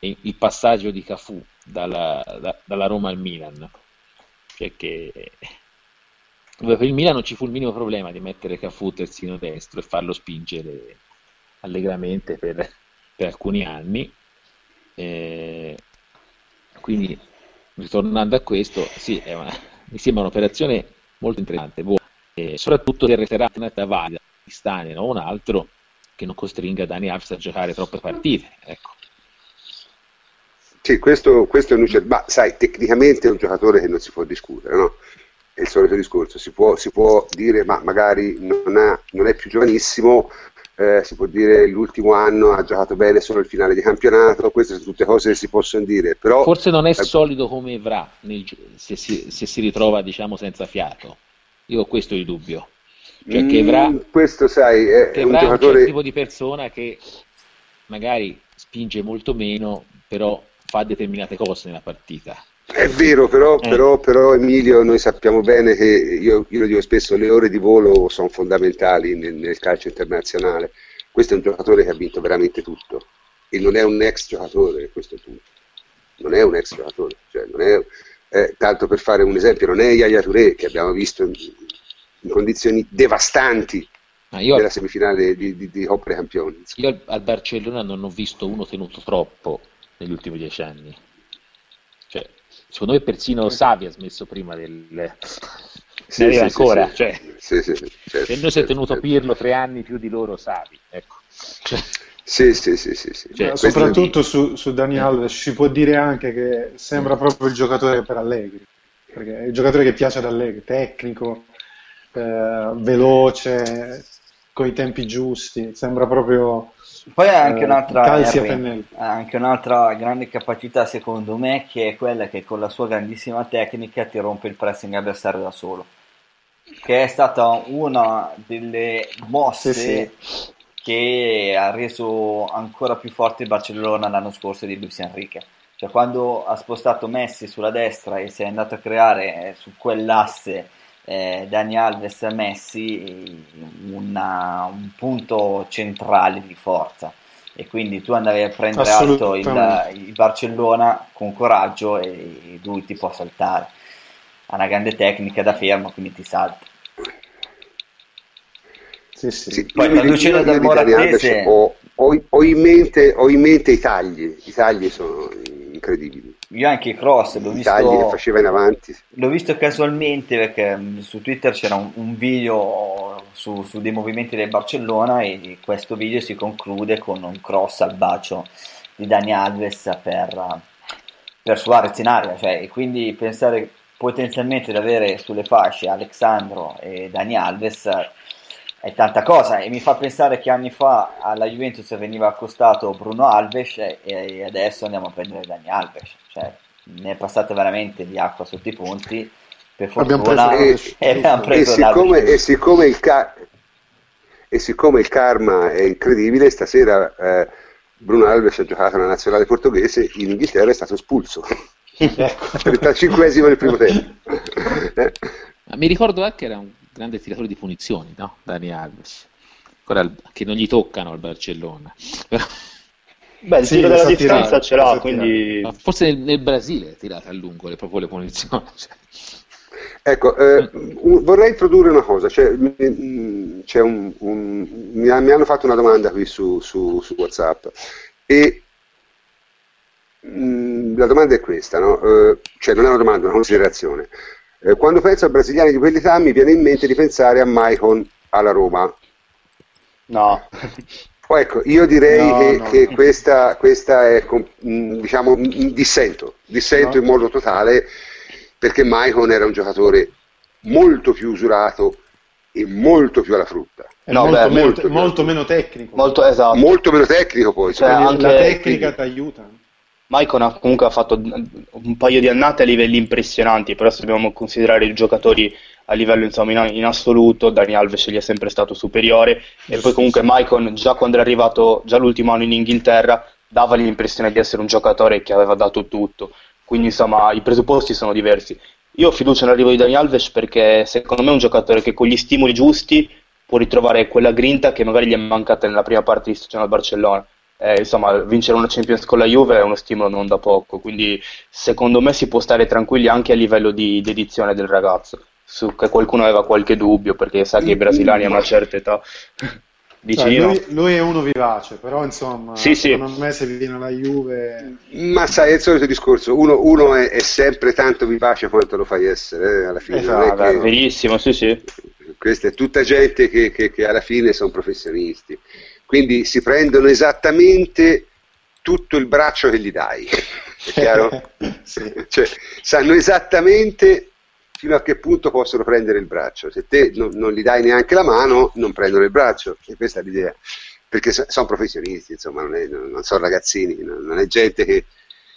il passaggio di Cafu dalla, da, dalla Roma al Milan, cioè che per il Milan non ci fu il minimo problema di mettere Cafu terzino destro e farlo spingere allegramente per, per alcuni anni. E quindi ritornando a questo, sì, una, mi sembra un'operazione molto interessante, buona, e soprattutto che resterà una valida di Stane o un altro che non costringa Dani Alves a giocare troppe partite. Ecco. Sì, questo, questo è un ma sai, tecnicamente è un giocatore che non si può discutere, no? È il solito discorso, si può, si può dire ma magari non, ha, non è più giovanissimo, eh, si può dire l'ultimo anno ha giocato bene solo il finale di campionato, queste sono tutte cose che si possono dire. Però, Forse non è solido come Evra se, si, se si ritrova diciamo senza fiato. Io ho questo di dubbio. Cioè che Evra, mm, questo sai, è, è un giocatore... è un tipo di persona che magari spinge molto meno, però fa determinate cose nella partita. È vero, però, eh. però, però, Emilio, noi sappiamo bene che io, io, lo dico spesso, le ore di volo sono fondamentali nel, nel, calcio internazionale. Questo è un giocatore che ha vinto veramente tutto e non è un ex giocatore, questo è punto. Non è un ex giocatore, cioè è, eh, tanto per fare un esempio, non è Yaya Touré che abbiamo visto in, in condizioni devastanti io, nella semifinale di, di, di Coppa dei Campioni. Io al Barcellona non ho visto uno tenuto troppo negli ultimi dieci anni. Cioè, secondo me persino Savi ha smesso prima del... Sì, sì, ancora, sì, cioè, sì, sì, certo, e noi si è tenuto certo. Pirlo tre anni più di loro Savi, ecco. Cioè. Sì, sì, sì, sì, sì. Cioè, soprattutto su, su Dani Alves si può dire anche che sembra proprio il giocatore per Allegri, perché è il giocatore che piace ad Allegri, tecnico, eh, veloce, con i tempi giusti, sembra proprio... Poi ha anche, eh, anche un'altra grande capacità secondo me che è quella che con la sua grandissima tecnica ti rompe il pressing avversario da solo. Che è stata una delle mosse sì, sì. che ha reso ancora più forte il Barcellona l'anno scorso di Luis Enrique. Cioè quando ha spostato Messi sulla destra e si è andato a creare eh, su quell'asse eh, Dani Alves e Messi una, un punto centrale di forza. E quindi tu andavi a prendere alto il, il, Barcellona con coraggio e lui ti può saltare. Ha una grande tecnica da fermo quindi ti salta. Sì, sì. sì Poi traducendo dal moratese... Ho, ho, ho, in mente, ho in mente i tagli, i tagli sono incredibili. Io anche i cross l'ho visto, tagli faceva in avanti. L'ho visto casualmente perché mm, su Twitter c'era un, un video su, su, dei movimenti del Barcellona e questo video si conclude con un cross al bacio di Dani Alves per, per Suarez in aria. Cioè, e quindi pensare potenzialmente di avere sulle fasce Alexandro e Dani Alves è tanta cosa e mi fa pensare che anni fa alla Juventus veniva accostato Bruno Alves e, e adesso andiamo a prendere Dani Alves. Cioè ne è passata veramente di acqua sotto i ponti per fortuna e, abbiamo preso e, siccome, e, siccome il ca- e siccome il karma è incredibile stasera eh, Bruno Alves ha giocato nella nazionale portoghese in Inghilterra è stato espulso. Ecco. 35esimo del primo tempo. Mi ricordo anche era un grande tiratore di punizioni, no? Dani Alves, Ancora, che non gli toccano al Barcellona. Beh, il sì, tiro della distanza ce l'ha, quindi... Forse nel, nel, Brasile è tirata a lungo le, proprio le punizioni. Cioè. Ecco, eh, vorrei introdurre una cosa, cioè, c'è un, un, mi, hanno fatto una domanda qui su, su, su Whatsapp e mh, la domanda è questa, no? eh, cioè non è una domanda, è una considerazione. Eh, quando penso a brasiliani di quell'età mi viene in mente di pensare a Maicon alla Roma. No. Oh, ecco, io direi no, che, no. che, questa, questa è, mm, diciamo, dissento, dissento no. in modo totale, perché Maicon era un giocatore molto più usurato e molto più alla frutta. No, molto, beh, meno, molto, molto, meno tecnico. Molto, esatto. molto meno tecnico poi. Cioè, la tecnica ti aiuta. Maicon ha comunque fatto un paio di annate a livelli impressionanti, però se dobbiamo considerare i giocatori a livello insomma, in, assoluto, Dani Alves gli è sempre stato superiore. E poi comunque Maicon già quando è arrivato, già l'ultimo anno in Inghilterra, dava l'impressione di essere un giocatore che aveva dato tutto, quindi insomma i presupposti sono diversi. Io ho fiducia nell'arrivo di Dani Alves perché secondo me è un giocatore che con gli stimoli giusti può ritrovare quella grinta che magari gli è mancata nella prima parte di stagione al Barcellona eh, insomma, vincere una Champions con la Juve è uno stimolo non da poco, quindi secondo me si può stare tranquilli anche a livello di dedizione del ragazzo, su che qualcuno aveva qualche dubbio perché sa che i brasiliani a una certa età Cioè, lui, lui, è uno vivace, però insomma, sì, secondo sì. me se viene alla Juve... Ma sai, è il solito discorso, uno, uno è, è, sempre tanto vivace quanto lo fai essere, eh, alla fine. Esatto, che... verissimo, sì, sì. Questa è tutta gente che, che, che alla fine sono professionisti. Quindi si prendono esattamente tutto il braccio che gli dai, è chiaro? sì. cioè, sanno esattamente fino a che punto possono prendere il braccio. Se te non, non gli dai neanche la mano, non prendono il braccio, e questa è l'idea. Perché so, sono professionisti, insomma, non, è, non, non sono ragazzini, non, è gente che,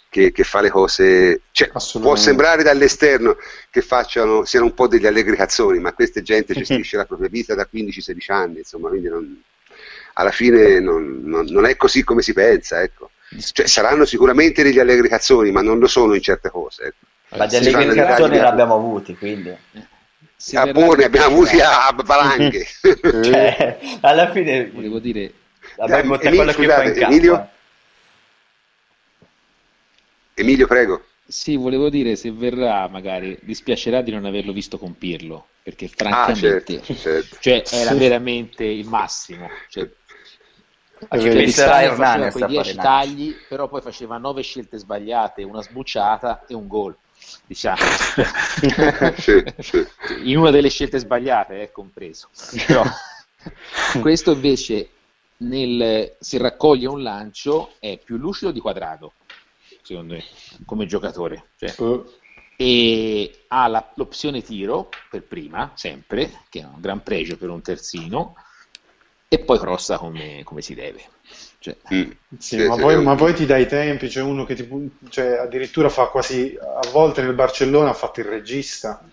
che, che, fa le cose. Cioè, può sembrare dall'esterno che facciano, siano un po' degli allegri cazzoni, ma questa gente gestisce la propria vita da 15-16 anni, insomma, quindi non, alla fine non, non, non è così come si pensa, ecco. Cioè, saranno sicuramente degli allegri cazzoni, ma non lo sono in certe cose. Ecco. Ma di allegri cazzoni ne abbiamo avuti, quindi. Si a ne abbiamo avuti a valanghe. cioè, alla fine volevo dire vabbè, Emilio, quello scusate, Emilio? Eh. Emilio, prego. Sì, volevo dire se verrà, magari dispiacerà di non averlo visto compirlo, perché francamente ah, certo, certo. Cioè, era veramente il massimo. Cioè, Penserà Hernanes quei 10 tagli, però poi faceva 9 scelte sbagliate, una sbucciata e un gol. Diciamo. sì, sì. In una delle scelte sbagliate, è eh, compreso. Però, questo invece nel, se raccoglie un lancio è più lucido di quadrato, secondo me, come giocatore. Cioè, uh. E ha la, l'opzione tiro per prima, sempre, che è un gran pregio per un terzino, e poi crossa come, come si deve. Cioè, mm. sì, ma, poi, ma, poi, ti dai i tempi, c'è cioè uno che ti, cioè, addirittura fa quasi, a volte nel Barcellona ha fatto il regista,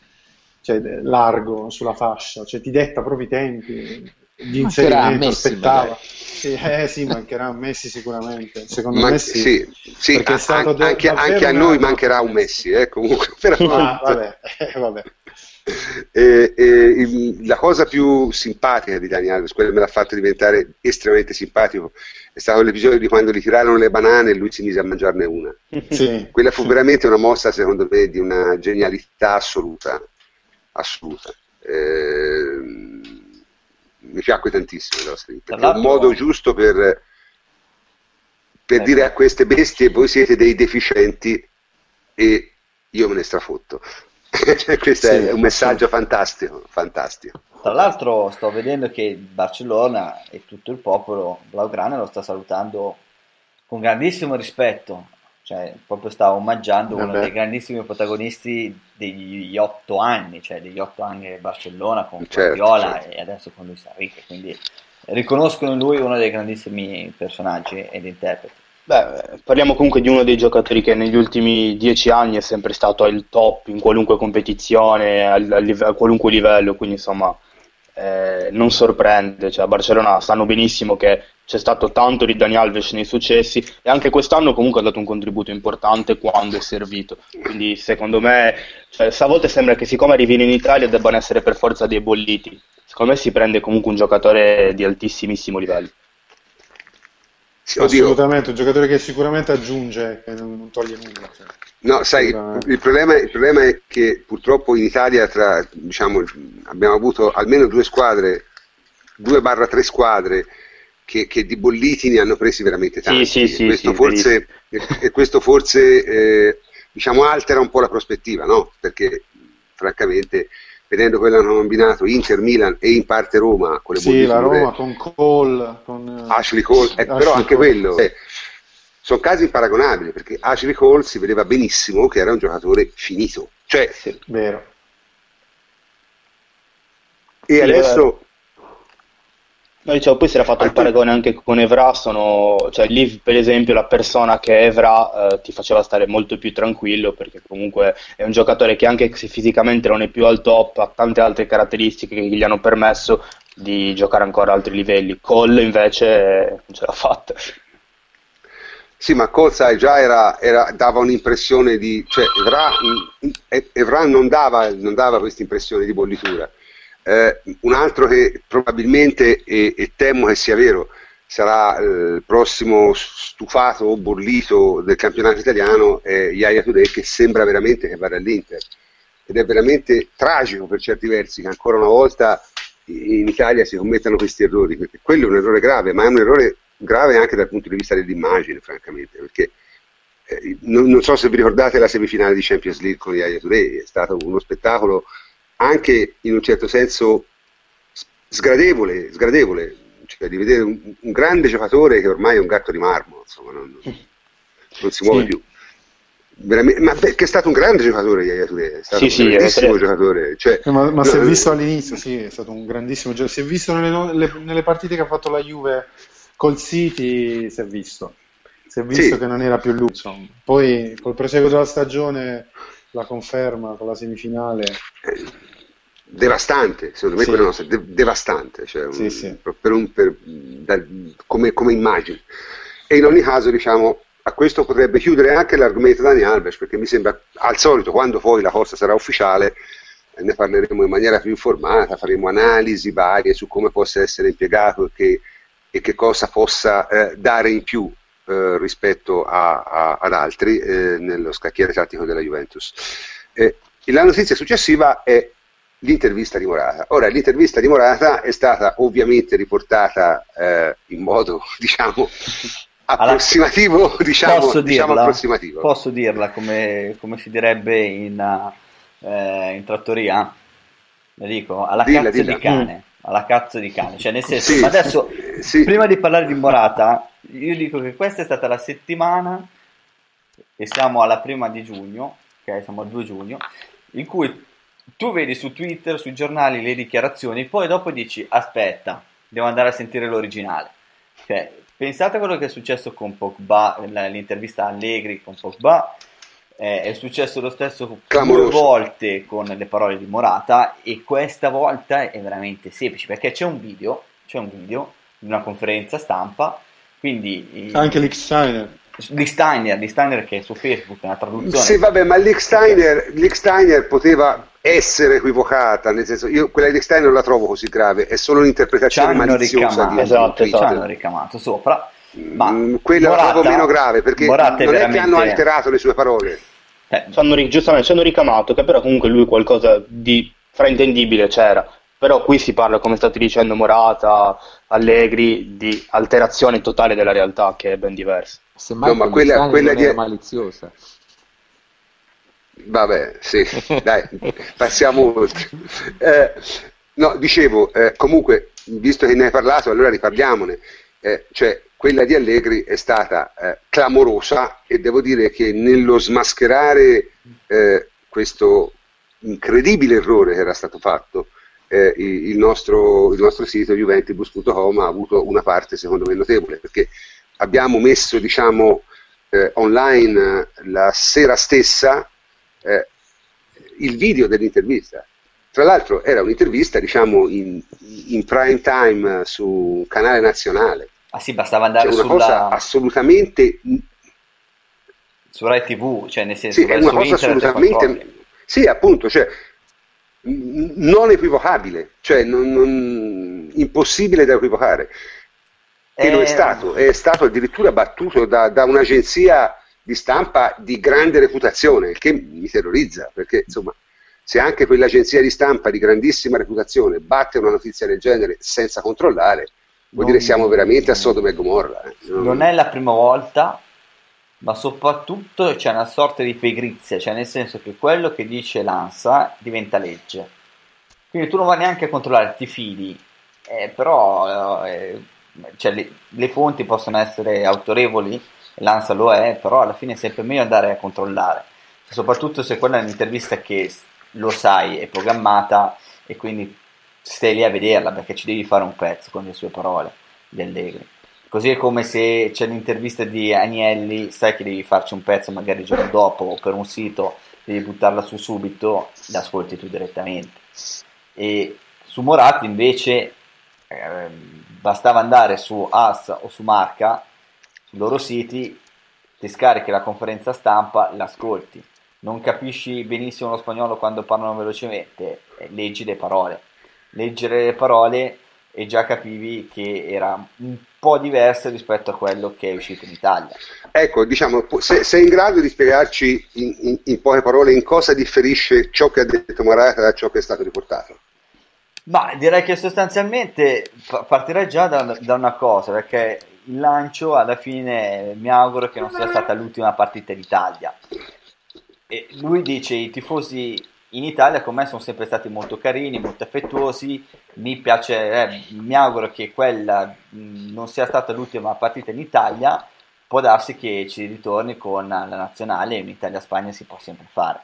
cioè, largo sulla fascia, cioè, ti detta proprio i tempi di inserimento, aspettava. Sì, eh sì, mancherà a Messi sicuramente. Secondo Man- me sì. sì, sì a, anche, anche, a noi mancherà un Messi, eh, comunque. Però... Ah, vabbè, eh, vabbè. E, e, il, la cosa più simpatica di Dani Alves, quella che me l'ha fatto diventare estremamente simpatico, è stato l'episodio di quando gli tirarono le banane e lui si mise a mangiarne una. Sì. Quella fu veramente una mossa, secondo me, di una genialità assoluta. assoluta. Eh, mi piacque tantissimo perché è un modo giusto per, per dire a queste bestie voi siete dei deficienti e io me ne strafotto. Questo sì, è un messaggio fantastico, fantastico. Tra l'altro sto vedendo che Barcellona e tutto il popolo Blaugrana lo sta salutando con grandissimo rispetto, cioè proprio sta omaggiando Vabbè. uno dei grandissimi protagonisti degli otto anni, cioè degli otto anni di Barcellona con certo, Guardiola certo. e adesso con Luis Enrique, quindi riconoscono in lui uno dei grandissimi personaggi ed interpreti. Beh, parliamo comunque di uno dei giocatori che negli ultimi dieci anni è sempre stato al top in qualunque competizione, a, a qualunque livello, quindi insomma eh, non sorprende. Cioè, a Barcellona sanno benissimo che c'è stato tanto di Dani Alves nei successi e anche quest'anno comunque ha dato un contributo importante quando è servito. Quindi secondo me, cioè, volte sembra che siccome arrivino in Italia debbano essere per forza dei bolliti. Secondo me si prende comunque un giocatore di altissimissimo livello. Sì, Assolutamente, un giocatore che sicuramente aggiunge e non, non toglie nulla. Cioè. No, sai, il problema, il problema, è che purtroppo in Italia tra, diciamo, abbiamo avuto almeno due squadre, due barra tre squadre che, che, di bolliti ne hanno presi veramente tanti. Sì, sì, questo, sì, forse, e questo forse eh, diciamo, altera un po' la prospettiva, no? Perché francamente vedendo quello che hanno combinato Inter, Milan e in parte Roma con le sì, la Roma con Cole con eh, Ashley Cole eh, Ashley però anche Cole. quello eh, sono casi imparagonabili perché Ashley Cole si vedeva benissimo che era un giocatore finito. Cioè, sì, vero. e sì, adesso No, dicevo, poi si era fatto il paragone anche con Evra, sono, cioè lì per esempio la persona che è Evra eh, ti faceva stare molto più tranquillo perché comunque è un giocatore che anche se fisicamente non è più al top ha tante altre caratteristiche che gli hanno permesso di giocare ancora a altri livelli. Cole invece non ce l'ha fatta. Sì, ma Cole sai, già era, era, dava un'impressione di... cioè Evra, Evra non dava, non dava questa impressione di bollitura eh, un altro che probabilmente, e, e, temo che sia vero, sarà eh, il prossimo stufato o bollito del campionato italiano è Yaya Today che sembra veramente che vada all'Inter. Ed è veramente tragico per certi versi che ancora una volta in Italia si commettano questi errori, perché quello è un errore grave, ma è un errore grave anche dal punto di vista dell'immagine, francamente, perché eh, non, non, so se vi ricordate la semifinale di Champions League con Yaya Today, è stato uno spettacolo anche in un certo senso sgradevole, sgradevole cioè di vedere un, un, grande giocatore che ormai è un gatto di marmo, insomma, non, non si muove sì. più. Veramente, ma perché è stato un grande giocatore Yaya Touré, è stato sì, un grandissimo sì, giocatore. Cioè, ma, ma no, si è visto all'inizio, sì, è stato un grandissimo giocatore. Si è visto nelle, le, nelle, partite che ha fatto la Juve col City, si è visto. Si è visto che non era più lui. Insomma. Poi col proseguo della stagione la conferma con la semifinale. Devastante, secondo me sì. quella nostra, de- devastante, cioè sì, un, sì. Per un, per, da, come, come, immagine. E in ogni caso, diciamo, a questo potrebbe chiudere anche l'argomento Dani Alves, perché mi sembra, al solito, quando poi la cosa sarà ufficiale, ne parleremo in maniera più informata, faremo analisi varie su come possa essere impiegato e che, e che cosa possa eh, dare in più eh, rispetto a, a, ad altri eh, nello scacchiere tattico della Juventus. Eh, la notizia successiva è l'intervista di Morata. Ora, l'intervista di Morata è stata ovviamente riportata eh, in modo, diciamo, approssimativo, allora, diciamo, posso, diciamo dirla, approssimativo. posso dirla come, come si direbbe in, uh, in trattoria? Le dico, alla dilla, cazzo dilla. di cane. alla cazzo di cane. Cioè, nel senso, sì, adesso, sì. prima di parlare di Morata, io dico che questa è stata la settimana, e siamo alla prima di giugno, ok, siamo al 2 giugno, in cui tu vedi su Twitter, sui giornali le dichiarazioni, poi dopo dici, aspetta, devo andare a sentire l'originale. Cioè, pensate a quello che è successo con Pogba, l'intervista Allegri con Pogba, eh, è successo lo stesso Clamoroso. due volte con le parole di Morata e questa volta è veramente semplice perché c'è un video, c'è un video di una conferenza stampa, quindi... Anche l'X-Steiner. L'X-Steiner, Steiner che è su Facebook, una traduzione. Sì, vabbè, ma l'X-Steiner, l'X-Steiner poteva essere equivocata, nel senso, io quella di Steiner non la trovo così grave, è solo un'interpretazione maliziosa ricamato, di esatto, esatto. hanno ricamato sopra. Ma mm, quella Morata, la trovo meno grave perché Morata non è, veramente... che hanno alterato le sue parole. Eh, hanno, giustamente, ci hanno ricamato che però comunque lui qualcosa di fraintendibile c'era. Però qui si parla, come state dicendo Morata, Allegri, di alterazione totale della realtà che è ben diversa. Semmai no, ma quella, quella di... maliziosa. Vabbè, sì, dai, passiamo oltre. Eh, no, dicevo, eh, comunque, visto che ne hai parlato, allora riparliamone. Eh, cioè, quella di Allegri è stata eh, clamorosa e devo dire che nello smascherare eh, questo incredibile errore che era stato fatto, eh, il, nostro, il, nostro, sito juventibus.com ha avuto una parte secondo me notevole perché abbiamo messo diciamo, online la sera stessa eh, il video dell'intervista. Tra l'altro era un'intervista diciamo in, in prime time su un canale nazionale. Ah sì, bastava andare cioè, una sulla... cosa assolutamente su Rai TV, cioè nel senso sì, è una cosa assolutamente sì, appunto, cioè, non equivocabile, cioè non, non, impossibile da equivocare. Che eh... lo è stato, è stato addirittura battuto da, da un'agenzia di stampa di grande reputazione, il che mi terrorizza, perché insomma, se anche quell'agenzia di stampa di grandissima reputazione batte una notizia del genere senza controllare, vuol non, dire siamo veramente a Sodoma e Gomorra. Eh. Non... non è la prima volta, ma soprattutto c'è una sorta di pigrizia, cioè nel senso che quello che dice l'ANSA diventa legge. Quindi tu non vai neanche a controllare, ti fidi, eh, però eh, cioè, le, le fonti possono essere autorevoli l'ANSA lo è, però alla fine è sempre meglio andare a controllare, soprattutto se quella è un'intervista che lo sai, è programmata e quindi stai lì a vederla perché ci devi fare un pezzo con le sue parole di Allegri. Così è come se c'è l'intervista di Agnelli, sai che devi farci un pezzo magari il giorno dopo o per un sito, devi buttarla su subito, l'ascolti tu direttamente. E su Moratti invece eh, bastava andare su AS o su Marca loro siti, ti scarichi la conferenza stampa, l'ascolti. Non capisci benissimo lo spagnolo quando parlano velocemente, eh, leggi le parole. Leggere le parole e già capivi che era un po' diverso rispetto a quello che è uscito in Italia. Ecco, diciamo, se, sei in grado di spiegarci in, in, in, poche parole in cosa differisce ciò che ha detto Morata da ciò che è stato riportato? Ma direi che sostanzialmente partirei già da, da una cosa, perché il lancio alla fine mi auguro che non sia stata l'ultima partita d'Italia. E lui dice i tifosi in Italia con me sono sempre stati molto carini, molto affettuosi, mi piace, eh, mi auguro che quella mh, non sia stata l'ultima partita in Italia, può darsi che ci ritorni con la nazionale in Italia-Spagna si può sempre fare.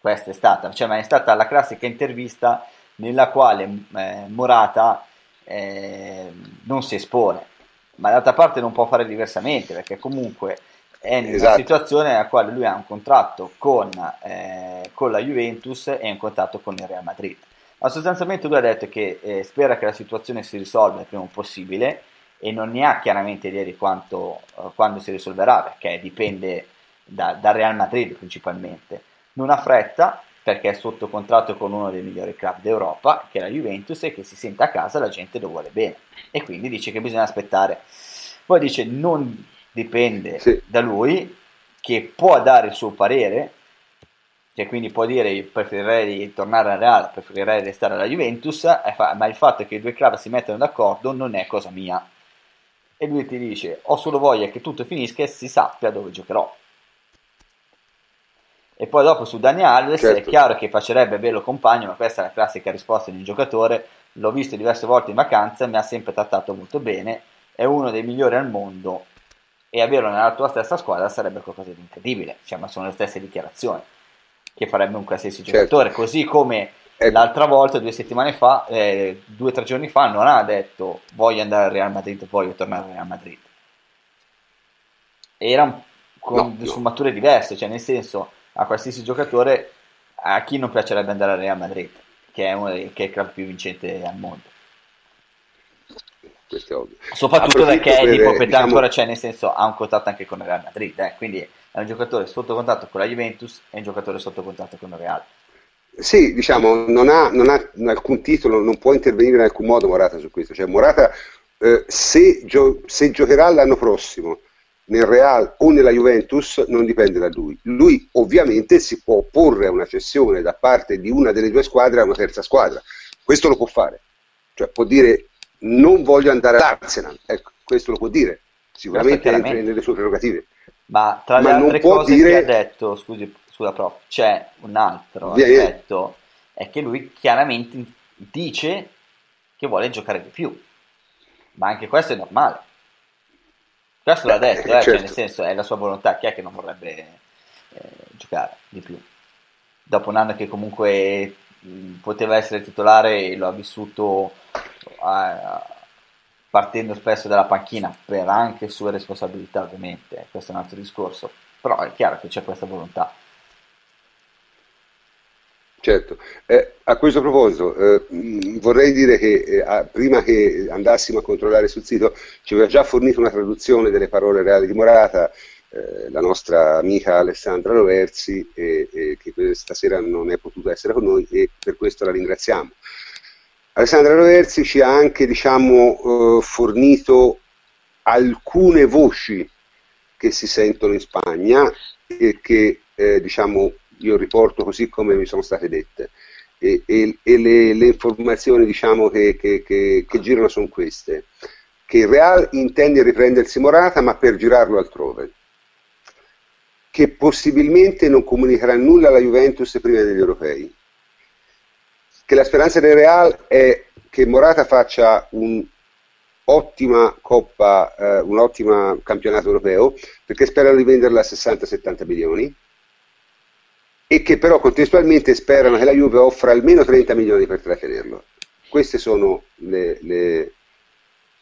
Questa è stata, cioè, ma è stata la classica intervista nella quale eh, Morata eh, non si espone ma d'altra parte non può fare diversamente perché comunque è in una esatto. situazione nella quale lui ha un contratto con, eh, con, la Juventus e un contratto con il Real Madrid. Ma sostanzialmente lui ha detto che eh, spera che la situazione si risolva il prima possibile e non ne ha chiaramente idea di quanto, uh, quando si risolverà perché dipende da, dal Real Madrid principalmente. Non ha fretta perché è sotto contratto con uno dei migliori club d'Europa, che è la Juventus, e che si sente a casa la gente lo vuole bene. E quindi dice che bisogna aspettare. Poi dice non dipende sì. da lui, che può dare il suo parere, che quindi può dire preferirei tornare al Real, preferirei restare alla Juventus, ma il fatto che i due club si mettano d'accordo non è cosa mia. E lui ti dice ho solo voglia che tutto finisca e si sappia dove giocherò. E poi dopo su Dani Alves certo. è chiaro che facerebbe bello compagno, ma questa è la classica risposta di un giocatore, l'ho visto diverse volte in vacanza, mi ha sempre trattato molto bene, è uno dei migliori al mondo e averlo nella tua stessa squadra sarebbe qualcosa di incredibile, cioè, ma sono le stesse dichiarazioni che farebbe un qualsiasi certo. giocatore, così come eh. l'altra volta, due settimane fa, eh, due o tre giorni fa, non ha detto voglio andare al Real Madrid, voglio tornare al Real Madrid. Era con no, sfumature diverse, cioè nel senso a qualsiasi giocatore, a chi non piacerebbe andare al Real Madrid, che è, uno dei, che è il club più vincente al mondo. Questo è ovvio. Soprattutto perché è di proprietà diciamo... ancora, cioè nel senso ha un contratto anche con il Real Madrid, eh, quindi è un giocatore sotto contratto con la Juventus e un giocatore sotto contratto con il Real. Sì, diciamo, non ha, non ha alcun titolo, non può intervenire in alcun modo Morata su questo. Cioè, Morata, eh, se, gio- se, giocherà l'anno prossimo nel Real o nella Juventus, non dipende da lui. Lui ovviamente si può opporre a una cessione da parte di una delle due squadre a una terza squadra. Questo lo può fare. Cioè, può dire non voglio andare all'Arsenal. Ecco, questo lo può dire. Sicuramente entra nelle sue prerogative. Ma tra le Ma altre cose dire... che ha detto, scusi, scusa prof, c'è un altro Via, aspetto, è che lui chiaramente dice che vuole giocare di più, ma anche questo è normale. Questo l'ha detto, eh, certo. cioè nel senso è la sua volontà, chi è che non vorrebbe eh, giocare di più? Dopo un anno che comunque mh, poteva essere titolare e lo ha vissuto eh, partendo spesso dalla panchina per anche sue responsabilità ovviamente, questo è un altro discorso, però è chiaro che c'è questa volontà. Certo, eh, a questo proposito eh, vorrei dire che eh, prima che andassimo a controllare sul sito ci aveva già fornito una traduzione delle parole reali di Morata eh, la nostra amica Alessandra Roversi che questa sera non è potuta essere con noi e per questo la ringraziamo. Alessandra Roversi ci ha anche diciamo, eh, fornito alcune voci che si sentono in Spagna e che eh, diciamo, io riporto così come mi sono state dette. E, e, e le, le, informazioni diciamo, che, che, che, che, girano sono queste. Che il Real intende riprendersi Morata ma per girarlo altrove. Che possibilmente non comunicherà nulla alla Juventus prima degli europei. Che la speranza del Real è che Morata faccia un'ottima Coppa, eh, un ottimo campionato europeo, perché sperano di venderla a 60-70 milioni e che però contestualmente sperano che la Juve offra almeno 30 milioni per trattenerlo. Queste sono le... le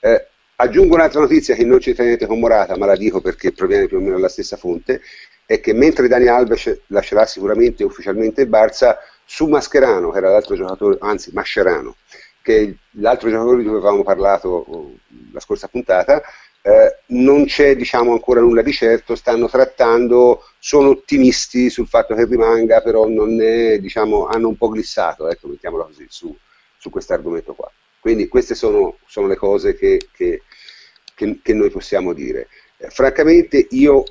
eh, aggiungo un'altra notizia che non c'entra niente con Morata, ma la dico perché proviene più o meno dalla stessa fonte, è che mentre Dani Alves lascerà sicuramente ufficialmente il Barça, su Mascherano, che era l'altro giocatore, anzi Mascherano, che è l'altro giocatore di cui avevamo parlato oh, la scorsa puntata, eh, non c'è diciamo, ancora nulla di certo, stanno trattando, sono ottimisti sul fatto che rimanga, però è, diciamo, hanno un po' glissato, ecco, mettiamola così, su, su questo argomento qua. Quindi queste sono, sono le cose che, che, che, che, noi possiamo dire. Eh, francamente io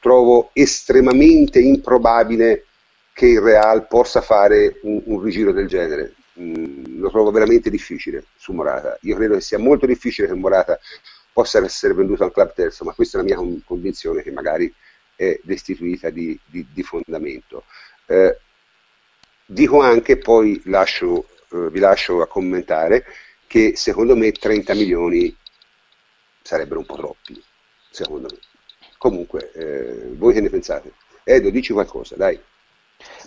trovo estremamente improbabile che il Real possa fare un, un rigiro del genere. Mm, lo trovo veramente difficile su Morata. Io credo che sia molto difficile che Morata possa essere venduto a un club terzo, ma questa è la mia convinzione che magari è destituita di, di, di fondamento. Eh, dico anche, poi lascio, eh, vi lascio a commentare, che secondo me 30 milioni sarebbero un po' troppi, secondo me. Comunque, eh, voi che ne pensate? Edo, dici qualcosa, dai.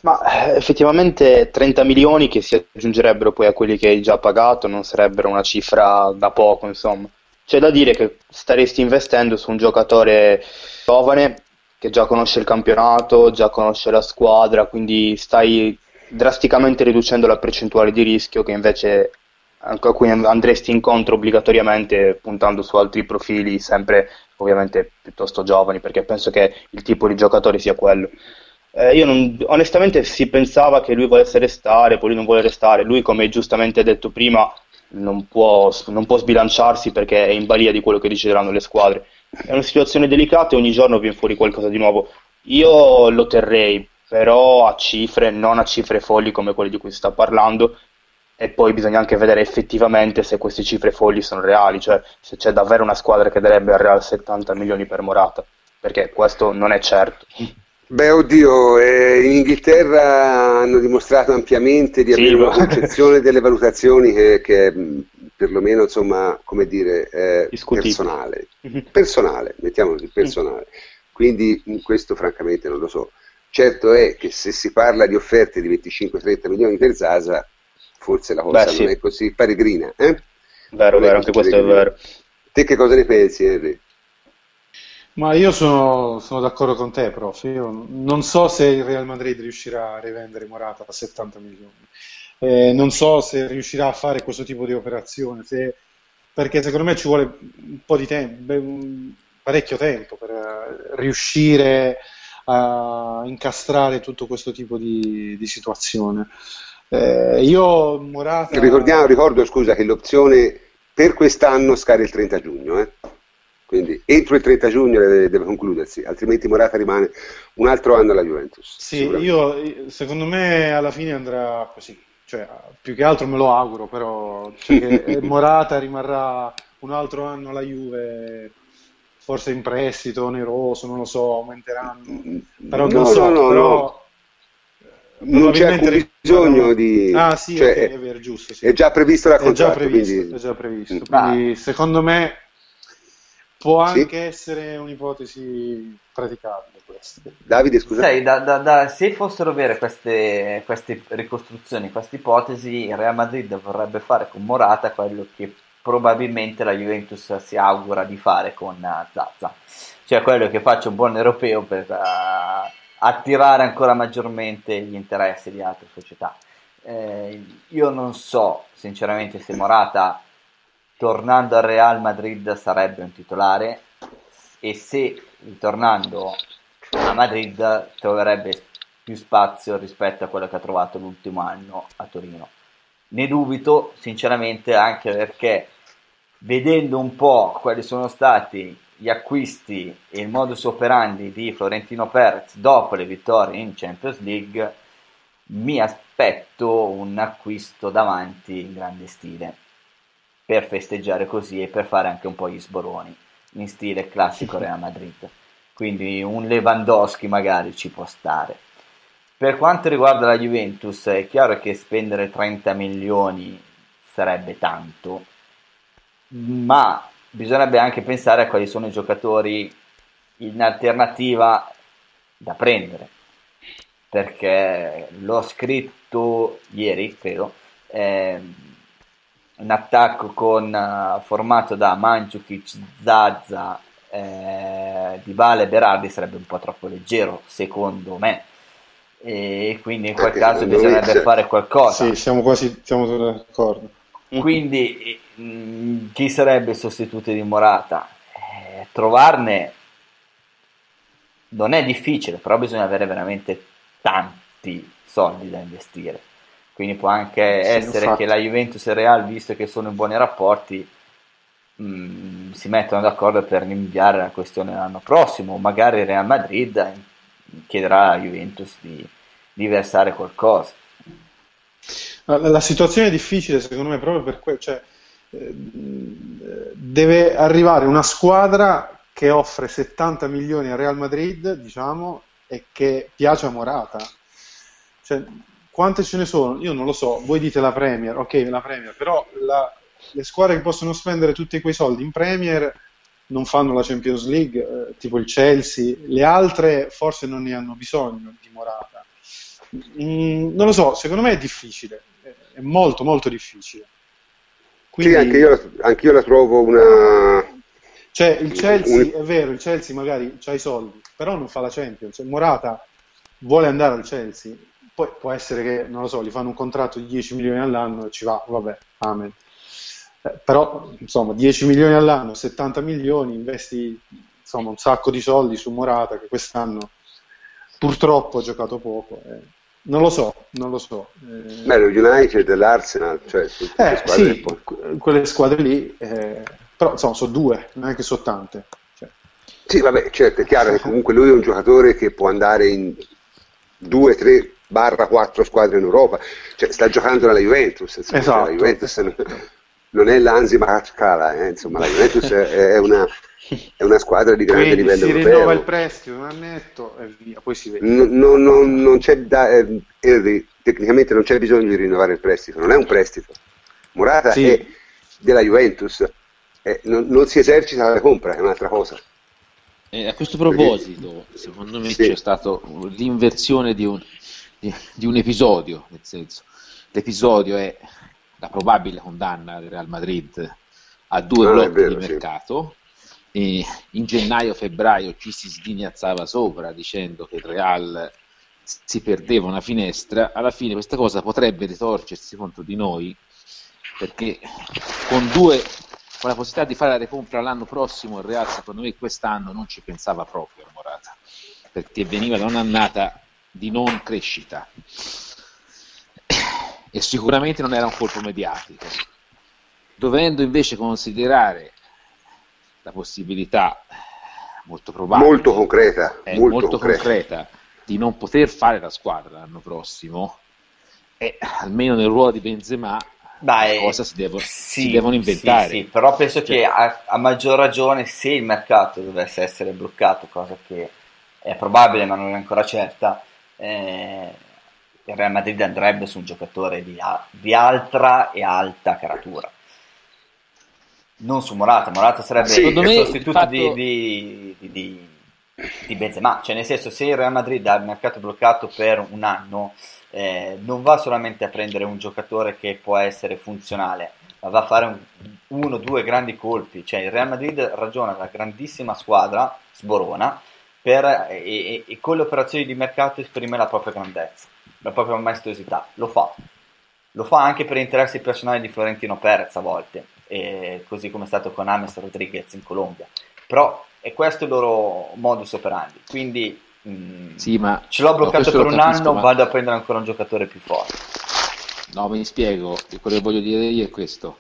Ma eh, effettivamente 30 milioni che si aggiungerebbero poi a quelli che hai già pagato non sarebbero una cifra da poco, insomma. C'è da dire che staresti investendo su un giocatore giovane che già conosce il campionato, già conosce la squadra, quindi stai drasticamente riducendo la percentuale di rischio che invece a cui andresti incontro obbligatoriamente puntando su altri profili sempre ovviamente piuttosto giovani perché penso che il tipo di giocatore sia quello. Eh, io non, onestamente si pensava che lui volesse restare poi lui non vuole restare. Lui come giustamente detto prima non può, non può sbilanciarsi perché è in balia di quello che decideranno le squadre. È una situazione delicata e ogni giorno viene fuori qualcosa di nuovo. Io lo terrei, però a cifre, non a cifre folli come quelle di cui si sta parlando, e poi bisogna anche vedere effettivamente se queste cifre folli sono reali, cioè se c'è davvero una squadra che darebbe al Real 70 milioni per Morata, perché questo non è certo. Beh, oddio, eh, in Inghilterra hanno dimostrato ampiamente di avere sì, una concezione delle valutazioni che, che perlomeno, insomma, come dire, eh, personale. Mhm. Personale, mettiamolo così, personale. Quindi questo francamente non lo so. Certo è che se si parla di offerte di 25-30 milioni per Zasa, forse la cosa Beh, sì. non è così peregrina. Eh? Vero, vero, anche questo è vero. Te che cosa ne pensi, Henry? Ma io sono, sono, d'accordo con te, prof. Io non so se il Real Madrid riuscirà a rivendere Morata a 70 milioni. Eh, non so se riuscirà a fare questo tipo di operazione, se, perché secondo me ci vuole un po' di tempo, parecchio tempo per eh, riuscire a incastrare tutto questo tipo di, di situazione. Eh, io Morata... Ricordiamo, ricordo scusa che l'opzione per quest'anno scade il 30 giugno. Eh? Quindi entro il 30 giugno deve, deve, concludersi, altrimenti Morata rimane un altro anno alla Juventus. Sì, io secondo me alla fine andrà così, cioè, più che altro me lo auguro, però cioè Morata rimarrà un altro anno alla Juve, forse in prestito, oneroso, non lo so, aumenteranno, però non no, so, no, però... Non c'è alcun bisogno di... Ah sì, cioè, okay, è vero, giusto. Sì. È già previsto la contratto, è già previsto, quindi... È già previsto, quindi ah. secondo me Può anche sì. essere un'ipotesi praticabile questa. Davide, scusa. Sai, da, da, da, se fossero vere queste, queste ricostruzioni, queste ipotesi, il Real Madrid vorrebbe fare con Morata quello che probabilmente la Juventus si augura di fare con Zazza. Cioè quello che faccia un buon europeo per uh, attirare ancora maggiormente gli interessi di altre società. Eh, io non so sinceramente se Morata tornando al Real Madrid sarebbe un titolare e se ritornando a Madrid troverebbe più spazio rispetto a quello che ha trovato l'ultimo anno a Torino. Ne dubito sinceramente anche perché vedendo un po' quali sono stati gli acquisti e il modus operandi di Florentino Perez dopo le vittorie in Champions League, mi aspetto un acquisto davanti in grande stile per festeggiare così e per fare anche un po' gli sboroni in stile classico Real Madrid. Quindi un Lewandowski magari ci può stare. Per quanto riguarda la Juventus, è chiaro che spendere 30 milioni sarebbe tanto, ma bisognerebbe anche pensare a quali sono i giocatori in alternativa da prendere. Perché l'ho scritto ieri, credo. Eh, un attacco con, uh, formato da Mandzukic, Zazza, eh, Dybala e Berardi sarebbe un po' troppo leggero secondo me e quindi in quel Anche caso bisognerebbe c'è. fare qualcosa sì, siamo quasi siamo d'accordo quindi mh, mm, chi sarebbe il sostituto di Morata? Eh, trovarne non è difficile però bisogna avere veramente tanti soldi da investire quindi può anche sì, essere infatti. che la Juventus e il Real, visto che sono in buoni rapporti, mh, mm, si mettono d'accordo per rinviare la questione l'anno prossimo, magari il Real Madrid chiederà alla Juventus di, di versare qualcosa. La, la, situazione è difficile secondo me proprio per quello, cioè, eh, deve arrivare una squadra che offre 70 milioni al Real Madrid, diciamo, e che piace a Morata. Cioè, quante ce ne sono? Io non lo so, voi dite la Premier, ok, la Premier, però la, le squadre che possono spendere tutti quei soldi in Premier non fanno la Champions League, eh, tipo il Chelsea, le altre forse non ne hanno bisogno di Morata. Mm, non lo so, secondo me è difficile, è molto molto difficile. Quindi, sì, anche io, anche io la trovo una... Cioè, il Chelsea, un... è vero, il Chelsea magari ha i soldi, però non fa la Champions. Morata vuole andare al Chelsea, poi può essere che, non lo so, gli fanno un contratto di 10 milioni all'anno e ci va, vabbè, amen. Eh, però, insomma, 10 milioni all'anno, 70 milioni, investi insomma, un sacco di soldi su Morata che quest'anno purtroppo ha giocato poco. Eh. Non lo so, non lo so. Eh, Beh, lo United, l'Arsenal, cioè tutte eh, squadre sì, poi... quelle squadre lì, eh, però insomma sono due, non è che sono tante. Cioè. Sì, vabbè, certo, è chiaro che comunque lui è un giocatore che può andare in due, tre barra quattro squadre in Europa, cioè sta giocando nella Juventus, insomma, esatto. la Juventus non, non è l'Anzi Maracala, eh, insomma la Juventus è, una, è una squadra di grande Quindi livello si europeo. rinnova il prestito un annetto e via, poi si vede. Non, non- non- non c'è da- eh, Henry, tecnicamente non c'è bisogno di rinnovare il prestito, non è un prestito. Morata Sì. è della Juventus, eh, non, non si esercita la compra, è un'altra cosa. E a questo proposito, secondo me Sì. c'è stata l'inversione di un, di, di un episodio, nel senso, l'episodio è la probabile condanna del Real Madrid a due Ah, è blocchi vero, di sì. mercato. E in gennaio-febbraio ci si sghignazzava sopra dicendo che il Real si perdeva una finestra. Alla fine questa cosa potrebbe ritorcersi contro di noi perché con due con la possibilità di fare la recompra l'anno prossimo il Real secondo me quest'anno non ci pensava proprio Morata perché veniva da un'annata di non crescita. E sicuramente non era un colpo mediatico. Dovendo invece considerare la possibilità molto probabile Molto concreta, è molto molto, concreta. concreta di non poter fare la squadra l'anno prossimo e almeno nel ruolo di Benzema Dai, cosa si, devo- sì, si devono inventare. sì, sì, però penso Cioè- che a, a maggior ragione se il mercato dovesse essere bloccato, cosa che è probabile ma non è ancora certa, eh, il Real Madrid andrebbe su un giocatore di, di altra e alta caratura. Non su Morata, Morata sarebbe Sì, il sostituto fatto- di, di, di, di- Benzema, cioè nel senso se il Real Madrid ha il mercato bloccato per un anno eh, non va solamente a prendere un giocatore che può essere funzionale, ma va a fare un- uno o due grandi colpi. Cioè, il Real Madrid ragiona una grandissima squadra, sborona, per- e, e- e con le operazioni di mercato esprime la propria grandezza, la propria maestosità. Lo fa. Lo fa anche per interessi personali di Florentino Perez a volte, così come è stato con Ames Rodriguez in Colombia. Però è questo il loro modus operandi. Quindi mh, Sì, ma ce l'ho no, bloccato questo per un capisco, anno, ma- vado a prendere ancora un giocatore più forte. No, mi spiego, quello che voglio dire io è questo,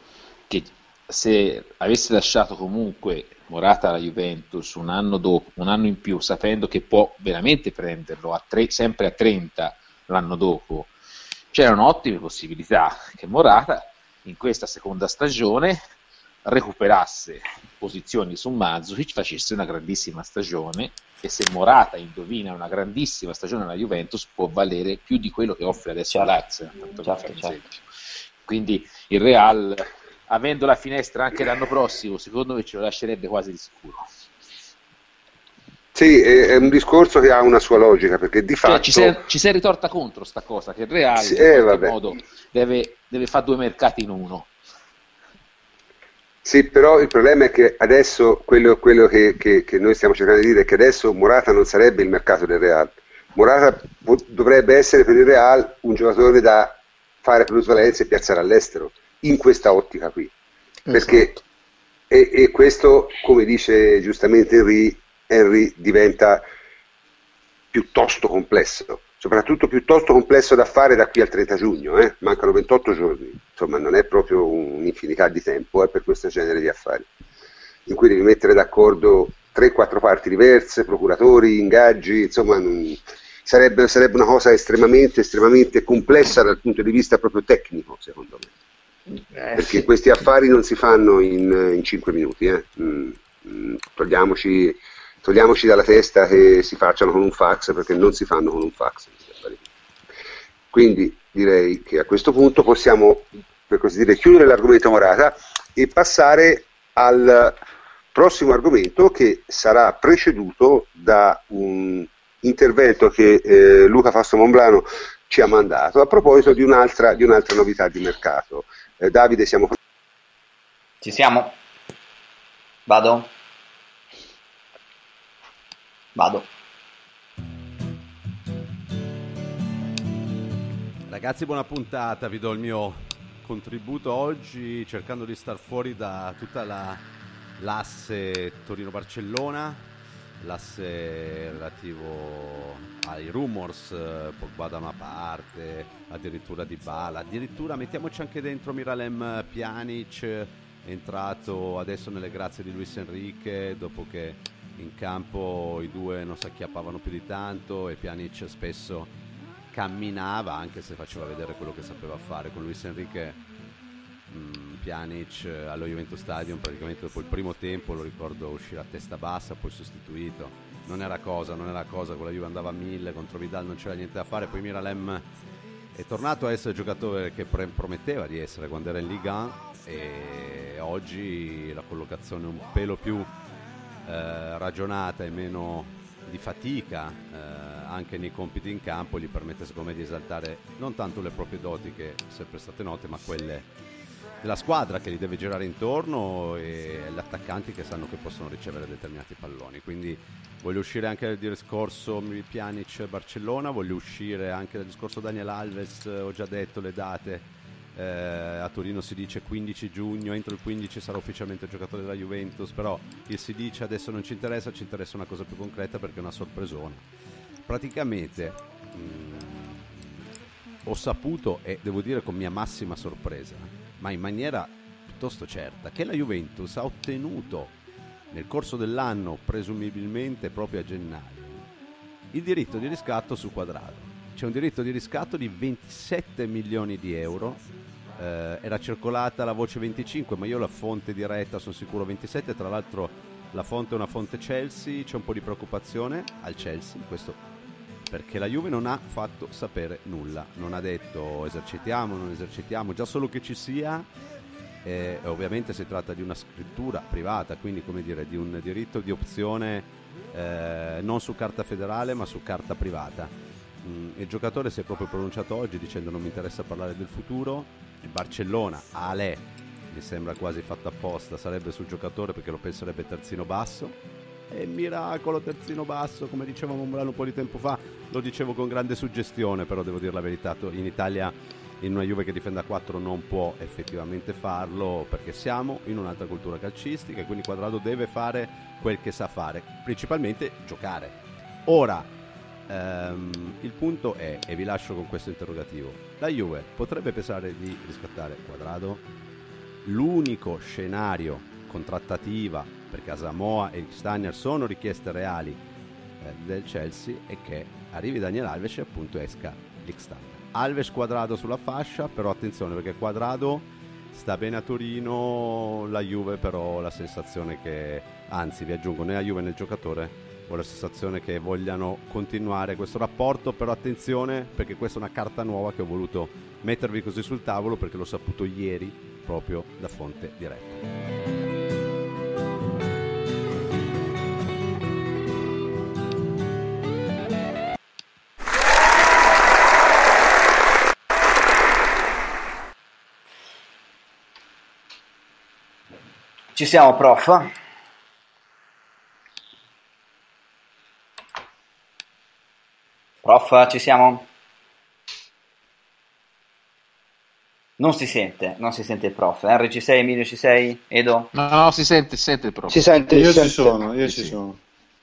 che se avesse lasciato comunque Morata alla Juventus un anno dopo, un anno in più, sapendo che può veramente prenderlo a tre- sempre a 30 l'anno dopo, c'erano ottime possibilità che Morata in questa seconda stagione recuperasse posizioni su Mazzucic, facesse una grandissima stagione e se Morata indovina una grandissima stagione alla Juventus può valere più di quello che offre adesso Certo. tanto per Certo, certo. Quindi il Real, avendo la finestra anche l'anno prossimo, secondo me ce lo lascerebbe quasi di sicuro. Sì, è, un discorso che ha una sua logica, perché di Cioè, fatto... ci, sei, ci sei ritorta contro sta cosa, che il Real Sì, in eh, qualche vabbè. modo deve, deve fare due mercati in uno. Sì, però il problema è che adesso quello, quello che, che- che noi stiamo cercando di dire è che adesso Morata non sarebbe il mercato del Real. Morata dovrebbe essere per il Real un giocatore da fare plusvalenza e piazzare all'estero, in questa ottica qui. Perché, e, e questo, come dice giustamente Henry, Henry, diventa piuttosto complesso, soprattutto piuttosto complesso da fare da qui al 30 giugno, eh? mancano 28 giorni, insomma non è proprio un'infinità di tempo eh, per questo genere di affari, in cui devi mettere d'accordo 3-4 parti diverse, procuratori, ingaggi, insomma non- sarebbe, sarebbe una cosa estremamente, estremamente complessa dal punto di vista proprio tecnico, secondo me Eh, perché sì. questi affari non si fanno in, in 5 minuti. eh. Mm, mm, togliamoci, togliamoci dalla testa che si facciano con un fax, perché non si fanno con un fax. Quindi direi che a questo punto possiamo, per così dire, chiudere l'argomento Morata e passare al prossimo argomento che sarà preceduto da un intervento che eh, Luca Fasto Monblano ci ha mandato a proposito di un'altra, di un'altra novità di mercato. Eh, Davide, siamo Ci siamo? Vado? Vado. Ragazzi, buona puntata, vi do il mio contributo oggi cercando di star fuori da tutta la, l'asse Torino-Barcellona, l'asse relativo ai rumors, Pogba da una parte, addirittura di Bala, addirittura mettiamoci anche dentro Miralem Pjanic, entrato adesso nelle grazie di Luis Enrique dopo che in campo i due non si acchiappavano più di tanto e Pjanic spesso camminava anche se faceva vedere quello che sapeva fare. Con Luis Enrique mh, Pjanic eh, allo Juventus Stadium praticamente dopo il primo tempo, lo ricordo uscire a testa bassa, poi sostituito. Non era cosa, non era cosa, con la Juve andava a mille, contro Vidal non c'era niente da fare, poi Miralem è tornato a essere il giocatore che prometteva di essere quando era in Liga e oggi la collocazione un pelo più eh, ragionata e meno di fatica eh, anche nei compiti in campo gli permette secondo me di esaltare non tanto le proprie doti che sempre state note ma quelle della squadra che li deve girare intorno e gli attaccanti che sanno che possono ricevere determinati palloni quindi voglio uscire anche dal discorso Pjanic Barcellona voglio uscire anche dal discorso Daniel Alves ho già detto le date eh, a Torino si dice 15 giugno, entro il 15 sarà ufficialmente giocatore della Juventus, però il si dice adesso non ci interessa, ci interessa una cosa più concreta perché è una sorpresona. Praticamente mh, mm, ho saputo, e devo dire con mia massima sorpresa, ma in maniera piuttosto certa, che la Juventus ha ottenuto nel corso dell'anno, presumibilmente proprio a gennaio, il diritto di riscatto su quadrato. C'è un diritto di riscatto di 27 milioni di euro eh, era circolata la voce 25, ma io la fonte diretta sono sicuro 27, tra l'altro la fonte è una fonte Chelsea, c'è un po' di preoccupazione al Chelsea, questo perché la Juve non ha fatto sapere nulla, non ha detto esercitiamo, non esercitiamo, già solo che ci sia, eh, ovviamente si tratta di una scrittura privata, quindi come dire di un diritto di opzione eh, non su carta federale ma su carta privata. Mm, il giocatore si è proprio pronunciato oggi dicendo non mi interessa parlare del futuro, il Barcellona, Ale, mi sembra quasi fatto apposta, sarebbe sul giocatore perché lo penserebbe terzino basso. E miracolo terzino basso, come dicevamo un po' di tempo fa, lo dicevo con grande suggestione, però devo dire la verità, in Italia in una Juve che difende a 4 non può effettivamente farlo perché siamo in un'altra cultura calcistica e quindi Quadrado deve fare quel che sa fare, principalmente giocare. Ora, Um, il punto è, e vi lascio con questo interrogativo, la Juve potrebbe pensare di riscattare Quadrado? L'unico scenario contrattativa, perché Asamoa e Steiner sono richieste reali eh, del Chelsea, è che arrivi Daniel Alves e appunto esca l'X-Steiner. Alves Quadrado sulla fascia, però attenzione perché Quadrado sta bene a Torino, la Juve però la sensazione che, anzi vi aggiungo, né la Juve né il giocatore ho la sensazione che vogliano continuare questo rapporto, però attenzione perché questa è una carta nuova che ho voluto mettervi così sul tavolo perché l'ho saputo ieri proprio da fonte diretta. Ci siamo, prof? Prof, ci siamo? Non si sente, non si sente il prof. Henry ci sei, Emilio ci sei, Edo? No, no, si sente, si sente il prof. Si sente, io si ci sente. sono, io sì, ci sono.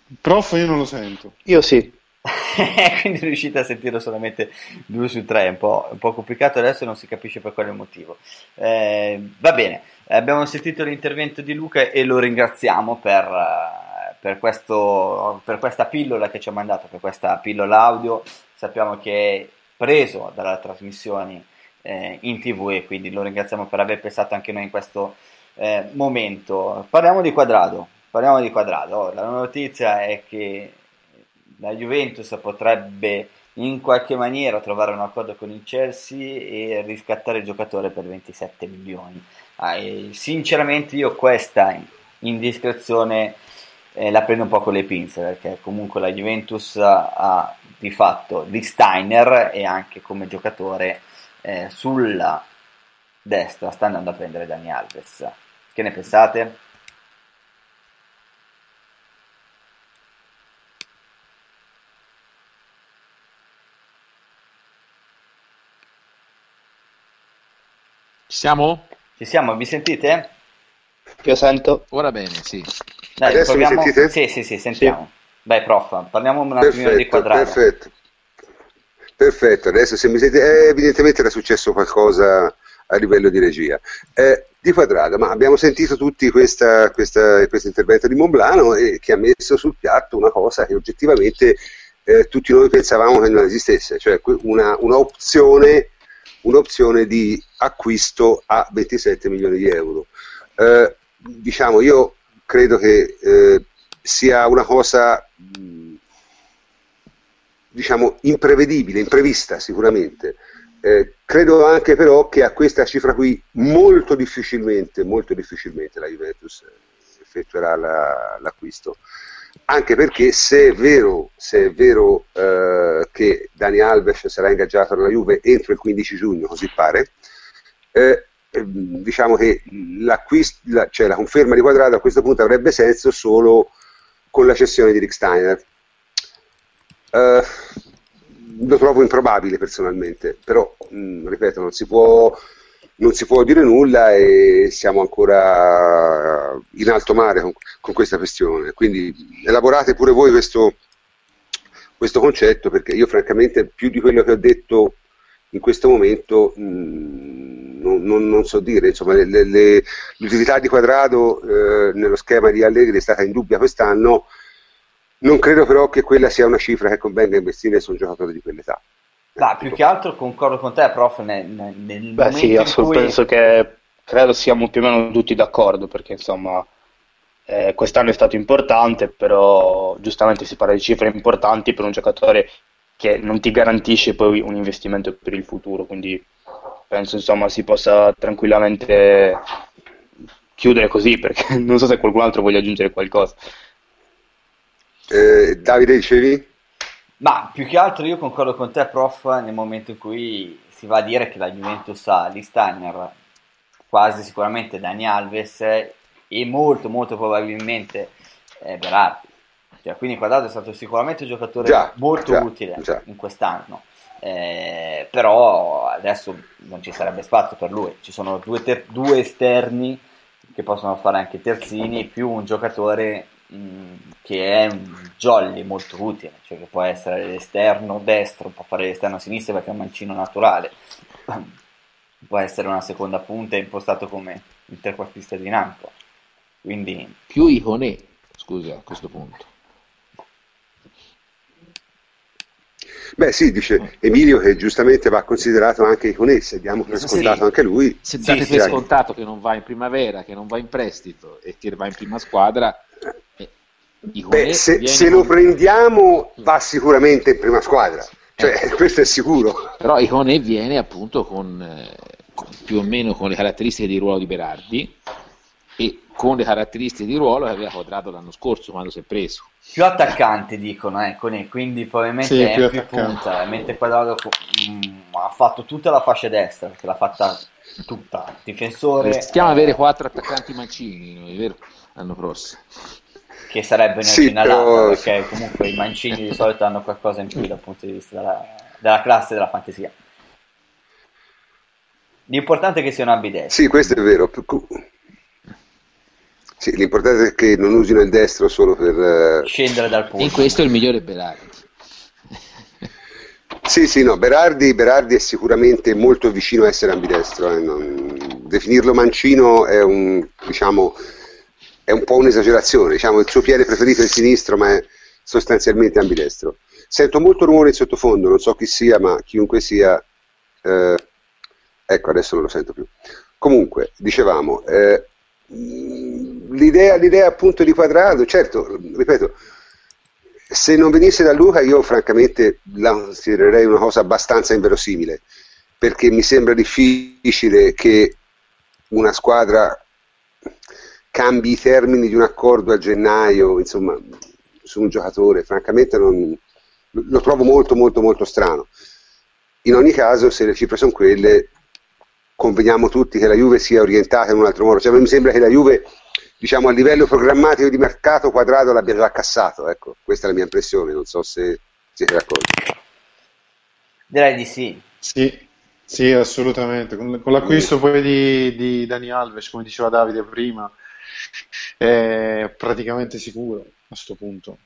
Il prof io non lo sento. Io sì. Quindi riuscite a sentirlo solamente due su tre, è un po', un po complicato adesso non si capisce per quale motivo. Eh, va bene, abbiamo sentito l'intervento di Luca e lo ringraziamo per per, questo, per questa pillola che ci ha mandato, per questa pillola audio. Sappiamo che è preso dalla trasmissione eh, in tv e quindi lo ringraziamo per aver pensato anche noi in questo eh, momento. Parliamo di quadrato. Parliamo di quadrato. La notizia è che la Juventus potrebbe in qualche maniera trovare un accordo con il Chelsea e riscattare il giocatore per 27 milioni. Ah, sinceramente io questa indiscrezione eh, la prende un po' con le pinze perché comunque la Juventus ha di fatto di Steiner e anche come giocatore eh, sulla destra sta andando a prendere Dani Alves. Che ne pensate? Ci siamo? Ci siamo, mi sentite? Io sento. Ora bene, sì. Dai, Adesso proviamo... mi sentite? Sì, sì, sì, sentiamo. Sì. Dai, prof, parliamo un attimo di quadrato. Perfetto. Perfetto, adesso se mi sentite, eh, evidentemente era successo qualcosa a livello di regia. Eh, di quadrato, ma abbiamo sentito tutti questa, questa, questo intervento di Monblano e che ha messo sul piatto una cosa che oggettivamente eh, tutti noi pensavamo che non esistesse, cioè una, una opzione un'opzione di acquisto a 27 milioni di euro. Eh, diciamo, io credo che eh, sia una cosa diciamo imprevedibile, imprevista sicuramente. Eh, credo anche però che a questa cifra qui molto difficilmente, molto difficilmente la Juventus effettuerà la, l'acquisto. Anche perché se è vero, se è vero eh, che Dani Alves sarà ingaggiato dalla Juve entro il 15 giugno, così pare, eh, diciamo che la, cioè la conferma di quadrato a questo punto avrebbe senso solo con la cessione di Rick Steiner. Uh, lo trovo improbabile personalmente, però mh, ripeto, non si, può, non si può dire nulla e siamo ancora in alto mare con, con questa questione. Quindi elaborate pure voi questo, questo, concetto, perché io francamente più di quello che ho detto in questo momento mh, non, non, non, so dire, insomma, le, le, l'utilità di quadrato eh, nello schema di Allegri è stata indubbia quest'anno non credo però che quella sia una cifra che convenga investire su un giocatore di quell'età. Ma più che altro concordo con te, prof, nel, nel Beh sì, cui... penso che credo siamo più o meno tutti d'accordo, perché insomma eh, quest'anno è stato importante, però giustamente si parla di cifre importanti per un giocatore che non ti garantisce poi un investimento per il futuro, quindi penso insomma si possa tranquillamente chiudere così, perché non so se qualcun altro voglia aggiungere qualcosa. Eh, Davide, dicevi? Ma più che altro io concordo con te, prof, nel momento in cui si va a dire che la Juventus ha Lee Steiner, quasi sicuramente Dani Alves e molto molto probabilmente eh, Berardi. Cioè, quindi Quadrato è stato sicuramente un giocatore già, molto già, utile già. in quest'anno. Eh, però adesso non ci sarebbe spazio per lui. Ci sono due, ter- due esterni che possono fare anche terzini più un giocatore che è un jolly molto utile, cioè che può essere l'esterno destro, può fare l'esterno sinistra perché è un mancino naturale, può essere una seconda punta impostato come il trequartista dinamico. Quindi... Più Iconè, scusa, a questo punto. Beh sì, dice Emilio che giustamente va considerato anche Iconè, se diamo per scontato sì. anche lui. Se date sì, per scontato che non va in primavera, che non va in prestito e che va in prima squadra, Beh, se, se lo prendiamo va sicuramente in prima squadra, cioè, eh. questo è sicuro. Però Icone viene appunto con, eh, con, più o meno con le caratteristiche di ruolo di Berardi e con le caratteristiche di ruolo che aveva quadrato l'anno scorso quando si è preso. Più attaccante dicono, eh, quindi probabilmente sì, è più, più punta, mentre Quadrado mh, ha fatto tutta la fascia destra, perché l'ha fatta tutta, difensore. Stiamo ad avere quattro attaccanti mancini, noi, vero? L'anno prossimo che sarebbe una sì, però... perché comunque i mancini di solito hanno qualcosa in più dal punto di vista della, della classe e della fantasia. L'importante è che siano ambidestri. Sì, questo è vero. Sì, l'importante è che non usino il destro solo per uh... scendere dal punto. In questo è il migliore Berardi. Sì, sì, no, Berardi, Berardi, è sicuramente molto vicino a essere ambidestro. Eh. Non... Definirlo mancino è un, diciamo, è un po' un'esagerazione, diciamo il suo piede preferito è il sinistro, ma è sostanzialmente ambidestro. Sento molto rumore in sottofondo, non so chi sia, ma chiunque sia, eh, ecco adesso non lo sento più. Comunque, dicevamo, eh, l'idea, l'idea appunto di quadrato, certo, ripeto, se non venisse da Luca io francamente la considererei una cosa abbastanza inverosimile, perché mi sembra difficile che una squadra cambi i termini di un accordo a gennaio, insomma, su un giocatore, francamente non, lo trovo molto molto molto strano. In ogni caso, se le cifre sono quelle, conveniamo tutti che la Juve sia orientata in un altro modo. Cioè, mi sembra che la Juve, diciamo, a livello programmatico di mercato quadrato l'abbia già cassato, ecco, questa è la mia impressione, non so se siete d'accordo. Direi di sì. Sì, sì, assolutamente. Con, con l'acquisto poi di, di Dani Alves, come diceva Davide prima, è praticamente sicuro a questo punto.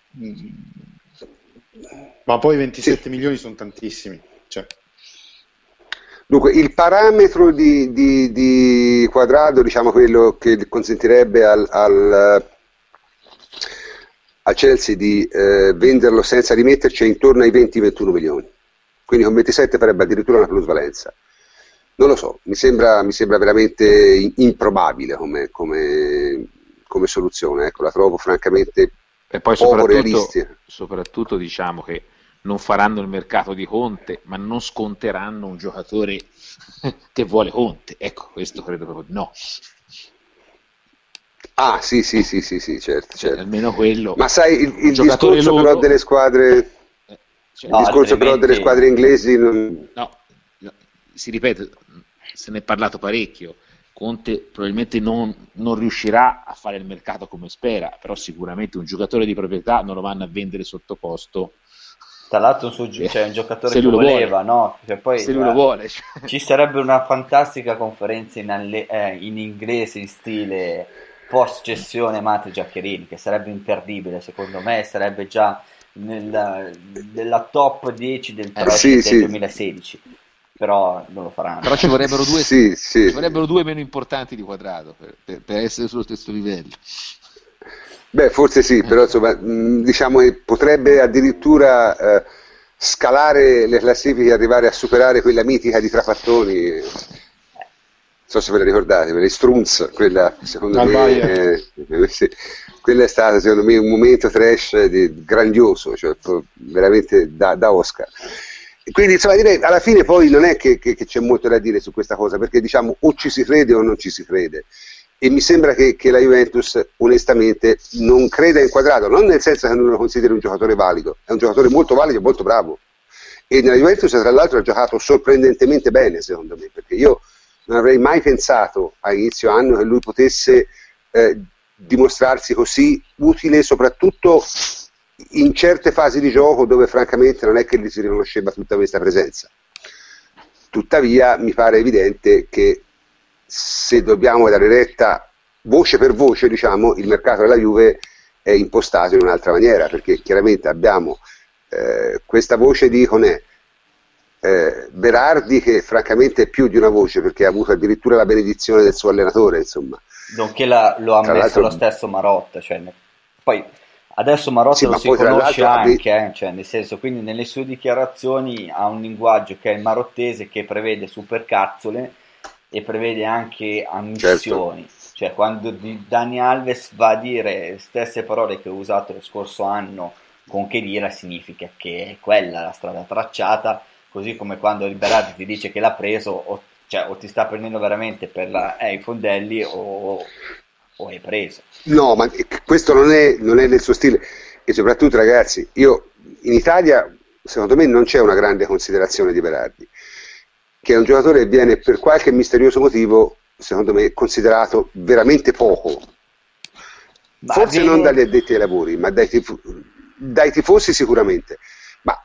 Ma poi 27 sì. milioni sono tantissimi. Cioè. Dunque, il parametro di, di, di, quadrato, diciamo quello che consentirebbe al, al, al Chelsea di eh, venderlo senza rimetterci è intorno ai 20-21 milioni. Quindi con 27 farebbe addirittura una plusvalenza. non lo so, mi sembra, mi sembra veramente improbabile come, come, come soluzione, ecco, la trovo francamente e poi soprattutto, soprattutto diciamo che non faranno il mercato di Conte, ma non sconteranno un giocatore che vuole Conte. Ecco, questo credo proprio no. Ah, sì, sì, sì, sì, sì certo, certo. Almeno quello. Ma sai, il, il discorso loro... però delle squadre... Eh, cioè, il discorso altrimenti... però delle squadre inglesi... Non... No, no, si ripete, se ne è parlato parecchio. Conte probabilmente non, non, riuscirà a fare il mercato come spera, però sicuramente un giocatore di proprietà non lo vanno a vendere sotto costo. Tra l'altro un, suo, cioè, un giocatore che voleva, vuole. no? Cioè, poi, se lui lo vuole. Cioè. Ci sarebbe una fantastica conferenza in, alle, eh, in inglese in stile post cessione Mate Giaccherini, che sarebbe imperdibile secondo me, sarebbe già nella, nella top 10 del, eh, sì, del sì. 2016 però non lo faranno. Però ci vorrebbero due, sì, sì. Ci vorrebbero due meno importanti di quadrato per, per, per, essere sullo stesso livello. Beh, forse sì, però insomma, diciamo che potrebbe addirittura eh, scalare le classifiche e arrivare a superare quella mitica di Trapattoni. Non so se ve la ricordate, per le Strunz, quella secondo me eh, sì, quella è stata secondo me un momento trash di, grandioso, cioè veramente da, da Oscar. Quindi insomma direi alla fine poi non è che, che, che, c'è molto da dire su questa cosa, perché diciamo o ci si crede o non ci si crede. E mi sembra che, che la Juventus onestamente non creda inquadrato, non nel senso che non lo consideri un giocatore valido, è un giocatore molto valido e molto bravo. E nella Juventus tra l'altro ha giocato sorprendentemente bene secondo me, perché io non avrei mai pensato a inizio anno che lui potesse eh, dimostrarsi così utile soprattutto in certe fasi di gioco dove francamente non è che gli si riconosceva tutta questa presenza. Tuttavia mi pare evidente che se dobbiamo dare retta voce per voce, diciamo, il mercato della Juve è impostato in un'altra maniera, perché chiaramente abbiamo eh, questa voce di Conè, eh, Berardi che francamente è più di una voce perché ha avuto addirittura la benedizione del suo allenatore, insomma. Nonché la, lo ha messo lo stesso Marotta, cioè, poi Adesso Marotta sì, lo si conosce anche, eh, cioè, nel senso, quindi nelle sue dichiarazioni ha un linguaggio che è il marottese che prevede supercazzole e prevede anche ammissioni. Certo. Cioè, quando Dani Alves va a dire stesse parole che ho usato lo scorso anno con Chedira, significa che è quella la strada tracciata, così come quando il Berardi ti dice che l'ha preso, o, cioè, o ti sta prendendo veramente per la, eh, i fondelli o, o hai preso. No, ma questo non è, non è nel suo stile e soprattutto ragazzi, io in Italia secondo me non c'è una grande considerazione di Berardi, che è un giocatore che viene per qualche misterioso motivo, secondo me, considerato veramente poco. Ma Forse non dagli addetti ai lavori, ma dai, tif- dai tifosi sicuramente. Ma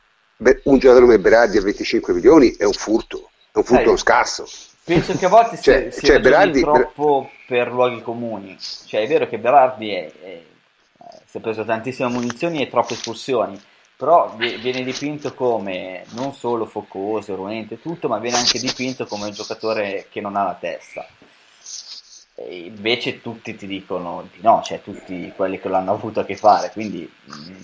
un giocatore come Berardi a 25 milioni è un furto, è un furto, Sai, scasso. Penso che a volte cioè, si, si cioè, Berardi, troppo per luoghi comuni. Cioè è vero che Berardi è, è, si è preso tantissime munizioni e troppe espulsioni, però viene dipinto come non solo focoso, ruente, tutto, ma viene anche dipinto come un giocatore che non ha la testa. E invece tutti ti dicono di no, cioè tutti quelli che l'hanno avuto a che fare, quindi mm,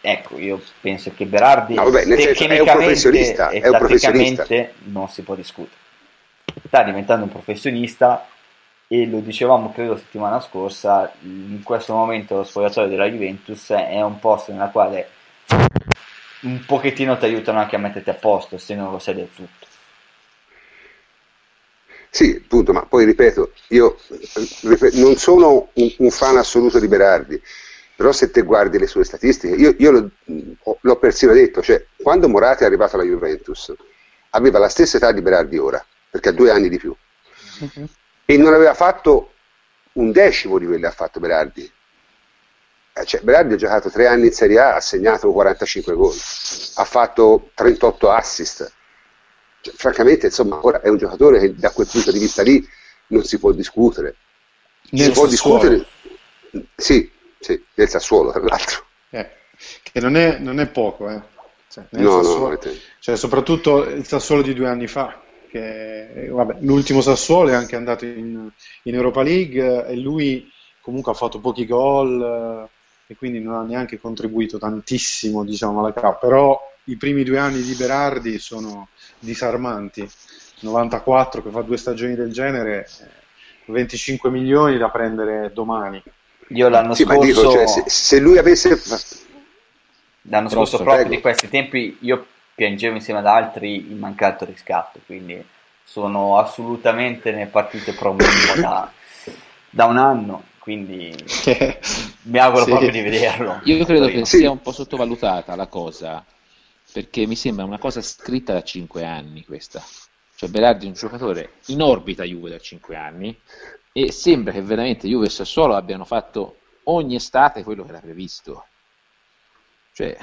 ecco, io penso che Berardi no, vabbè, tecnicamente è un professionista, è un professionista. non si può discutere sta diventando un professionista e lo dicevamo credo settimana scorsa, in questo momento lo spogliatoio della Juventus è un posto nella quale un pochettino ti aiutano anche a metterti a posto se non lo sei del tutto. Sì, appunto, ma poi ripeto, io ripeto, non sono un, un, fan assoluto di Berardi, però se te guardi le sue statistiche, io, io l'ho, l'ho persino detto, cioè quando Morati è arrivato alla Juventus aveva la stessa età di Berardi ora, perché ha due anni di più. Uh-huh. E non aveva fatto un decimo di quelli che ha fatto Berardi. Eh, cioè, Berardi ha giocato tre anni in Serie A, ha segnato 45 gol, ha fatto 38 assist. Cioè, francamente, insomma, ora è un giocatore che da quel punto di vista lì non si può discutere. Nel si può discutere, sì, sì, nel Sassuolo, tra l'altro. Eh, che non è, non è poco, eh. Cioè, no, Sassuolo, no, cioè, soprattutto il Sassuolo di due anni fa che vabbè, l'ultimo Sassuolo è anche andato in, in, Europa League e lui comunque ha fatto pochi gol e quindi non ha neanche contribuito tantissimo diciamo, alla K, però i primi due anni di Berardi sono disarmanti. 94 che fa due stagioni del genere, 25 eh, milioni da prendere domani. Io l'anno sì, scorso... Dico, cioè, se, se, lui avesse... L'anno scorso proprio prego. di questi tempi io piangevo insieme ad altri il mancato riscatto, quindi sono assolutamente nelle partite pro da, da un anno, quindi mi auguro sì. proprio di vederlo. Io credo che sì. sia un po' sottovalutata la cosa, perché mi sembra una cosa scritta da 5 anni questa. Cioè Berardi è un giocatore in orbita Juve da 5 anni e sembra che veramente Juve e Sassuolo abbiano fatto ogni estate quello che era previsto. Cioè,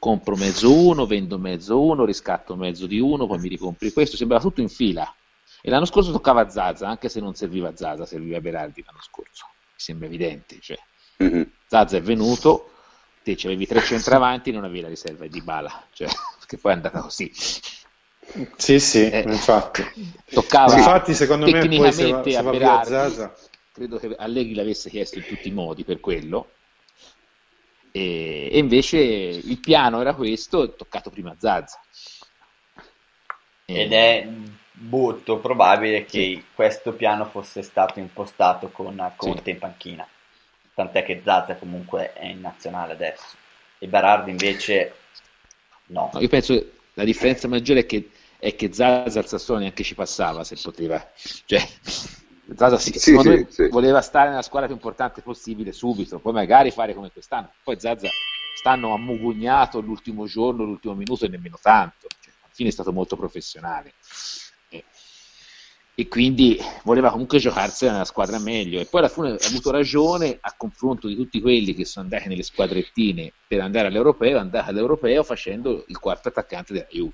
compro mezzo uno, vendo mezzo uno, riscatto mezzo di uno, poi mi ricompri questo, sembrava tutto in fila. E l'anno scorso toccava Zaza, anche se non serviva Zaza, serviva Berardi l'anno scorso, mi sembra evidente. Cioè, mm-hmm. Zaza è venuto, te avevi tre centravanti, non avevi la riserva di Bala, cioè, che poi è andata così. Sì, sì, eh, infatti. Toccava infatti, secondo me, poi se va, se a Berardi, credo che Allegri l'avesse chiesto in tutti i modi per quello, e, e invece il piano era questo, toccato prima a Zazza. Ed è molto probabile che sì. questo piano fosse stato impostato con Conte sì. in panchina, tant'è che Zazza comunque è in nazionale adesso e Berardi invece no. no io penso che la differenza maggiore è che, è che Zazza al Sassone neanche ci passava se poteva, cioè Zaza sì, sì, sì, sì, voleva stare nella squadra più importante possibile subito, poi magari fare come quest'anno. Poi Zaza stanno ammugugnato l'ultimo giorno, l'ultimo minuto e nemmeno tanto. Cioè, alla fine è stato molto professionale. E, e quindi voleva comunque giocarsela nella squadra meglio. E poi alla fine ha avuto ragione a confronto di tutti quelli che sono andati nelle squadrettine per andare all'europeo, è andato all'europeo facendo il quarto attaccante della Juve.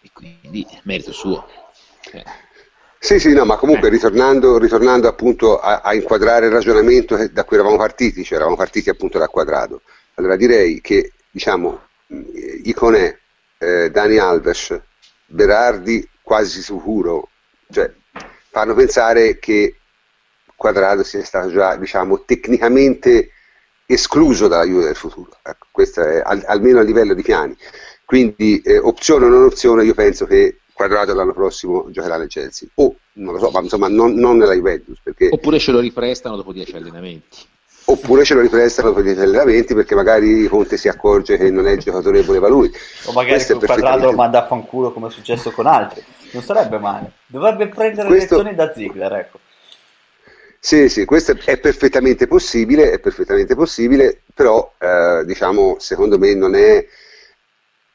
E quindi merito suo. Eh. Sì, sì, no, ma comunque eh. ritornando, ritornando appunto a, a, inquadrare il ragionamento da cui eravamo partiti, cioè eravamo partiti appunto dal quadrato. Allora direi che, diciamo, Iconè, eh, Dani Alves, Berardi quasi sicuro, cioè fanno pensare che Quadrado sia stato già, diciamo, tecnicamente escluso dalla Juve del futuro. Ecco, questo è al, almeno a livello di piani. Quindi eh, opzione o non opzione, io penso che Quadrato l'anno prossimo giocherà nel Chelsea. O non lo so, ma insomma non, non nella Juventus perché... oppure ce lo riprestano dopo 10 allenamenti. Oppure ce lo riprestano dopo 10 allenamenti perché magari Conte si accorge che non è il giocatore che voleva lui. O magari il Quadrato lo manda a fanculo come è successo con altri. Non sarebbe male. Dovrebbe prendere Questo... lezioni da Ziegler ecco. Sì, sì, questo è perfettamente possibile, è perfettamente possibile, però eh, diciamo, secondo me non è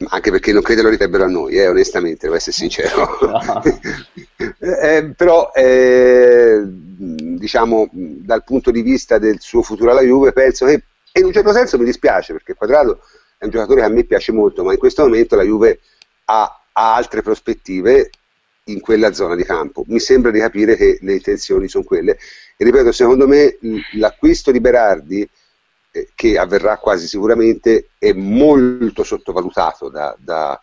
anche perché non credo lo ripebbero a noi, eh, onestamente, devo essere sincero. No. eh, però, eh, diciamo, dal punto di vista del suo futuro alla Juve, penso che, e in un certo senso mi dispiace, perché Quadrado è un giocatore che a me piace molto, ma in questo momento la Juve ha, ha altre prospettive in quella zona di campo. Mi sembra di capire che le intenzioni sono quelle. E ripeto, secondo me l'acquisto di Berardi eh, che avverrà quasi sicuramente, è molto sottovalutato da, da,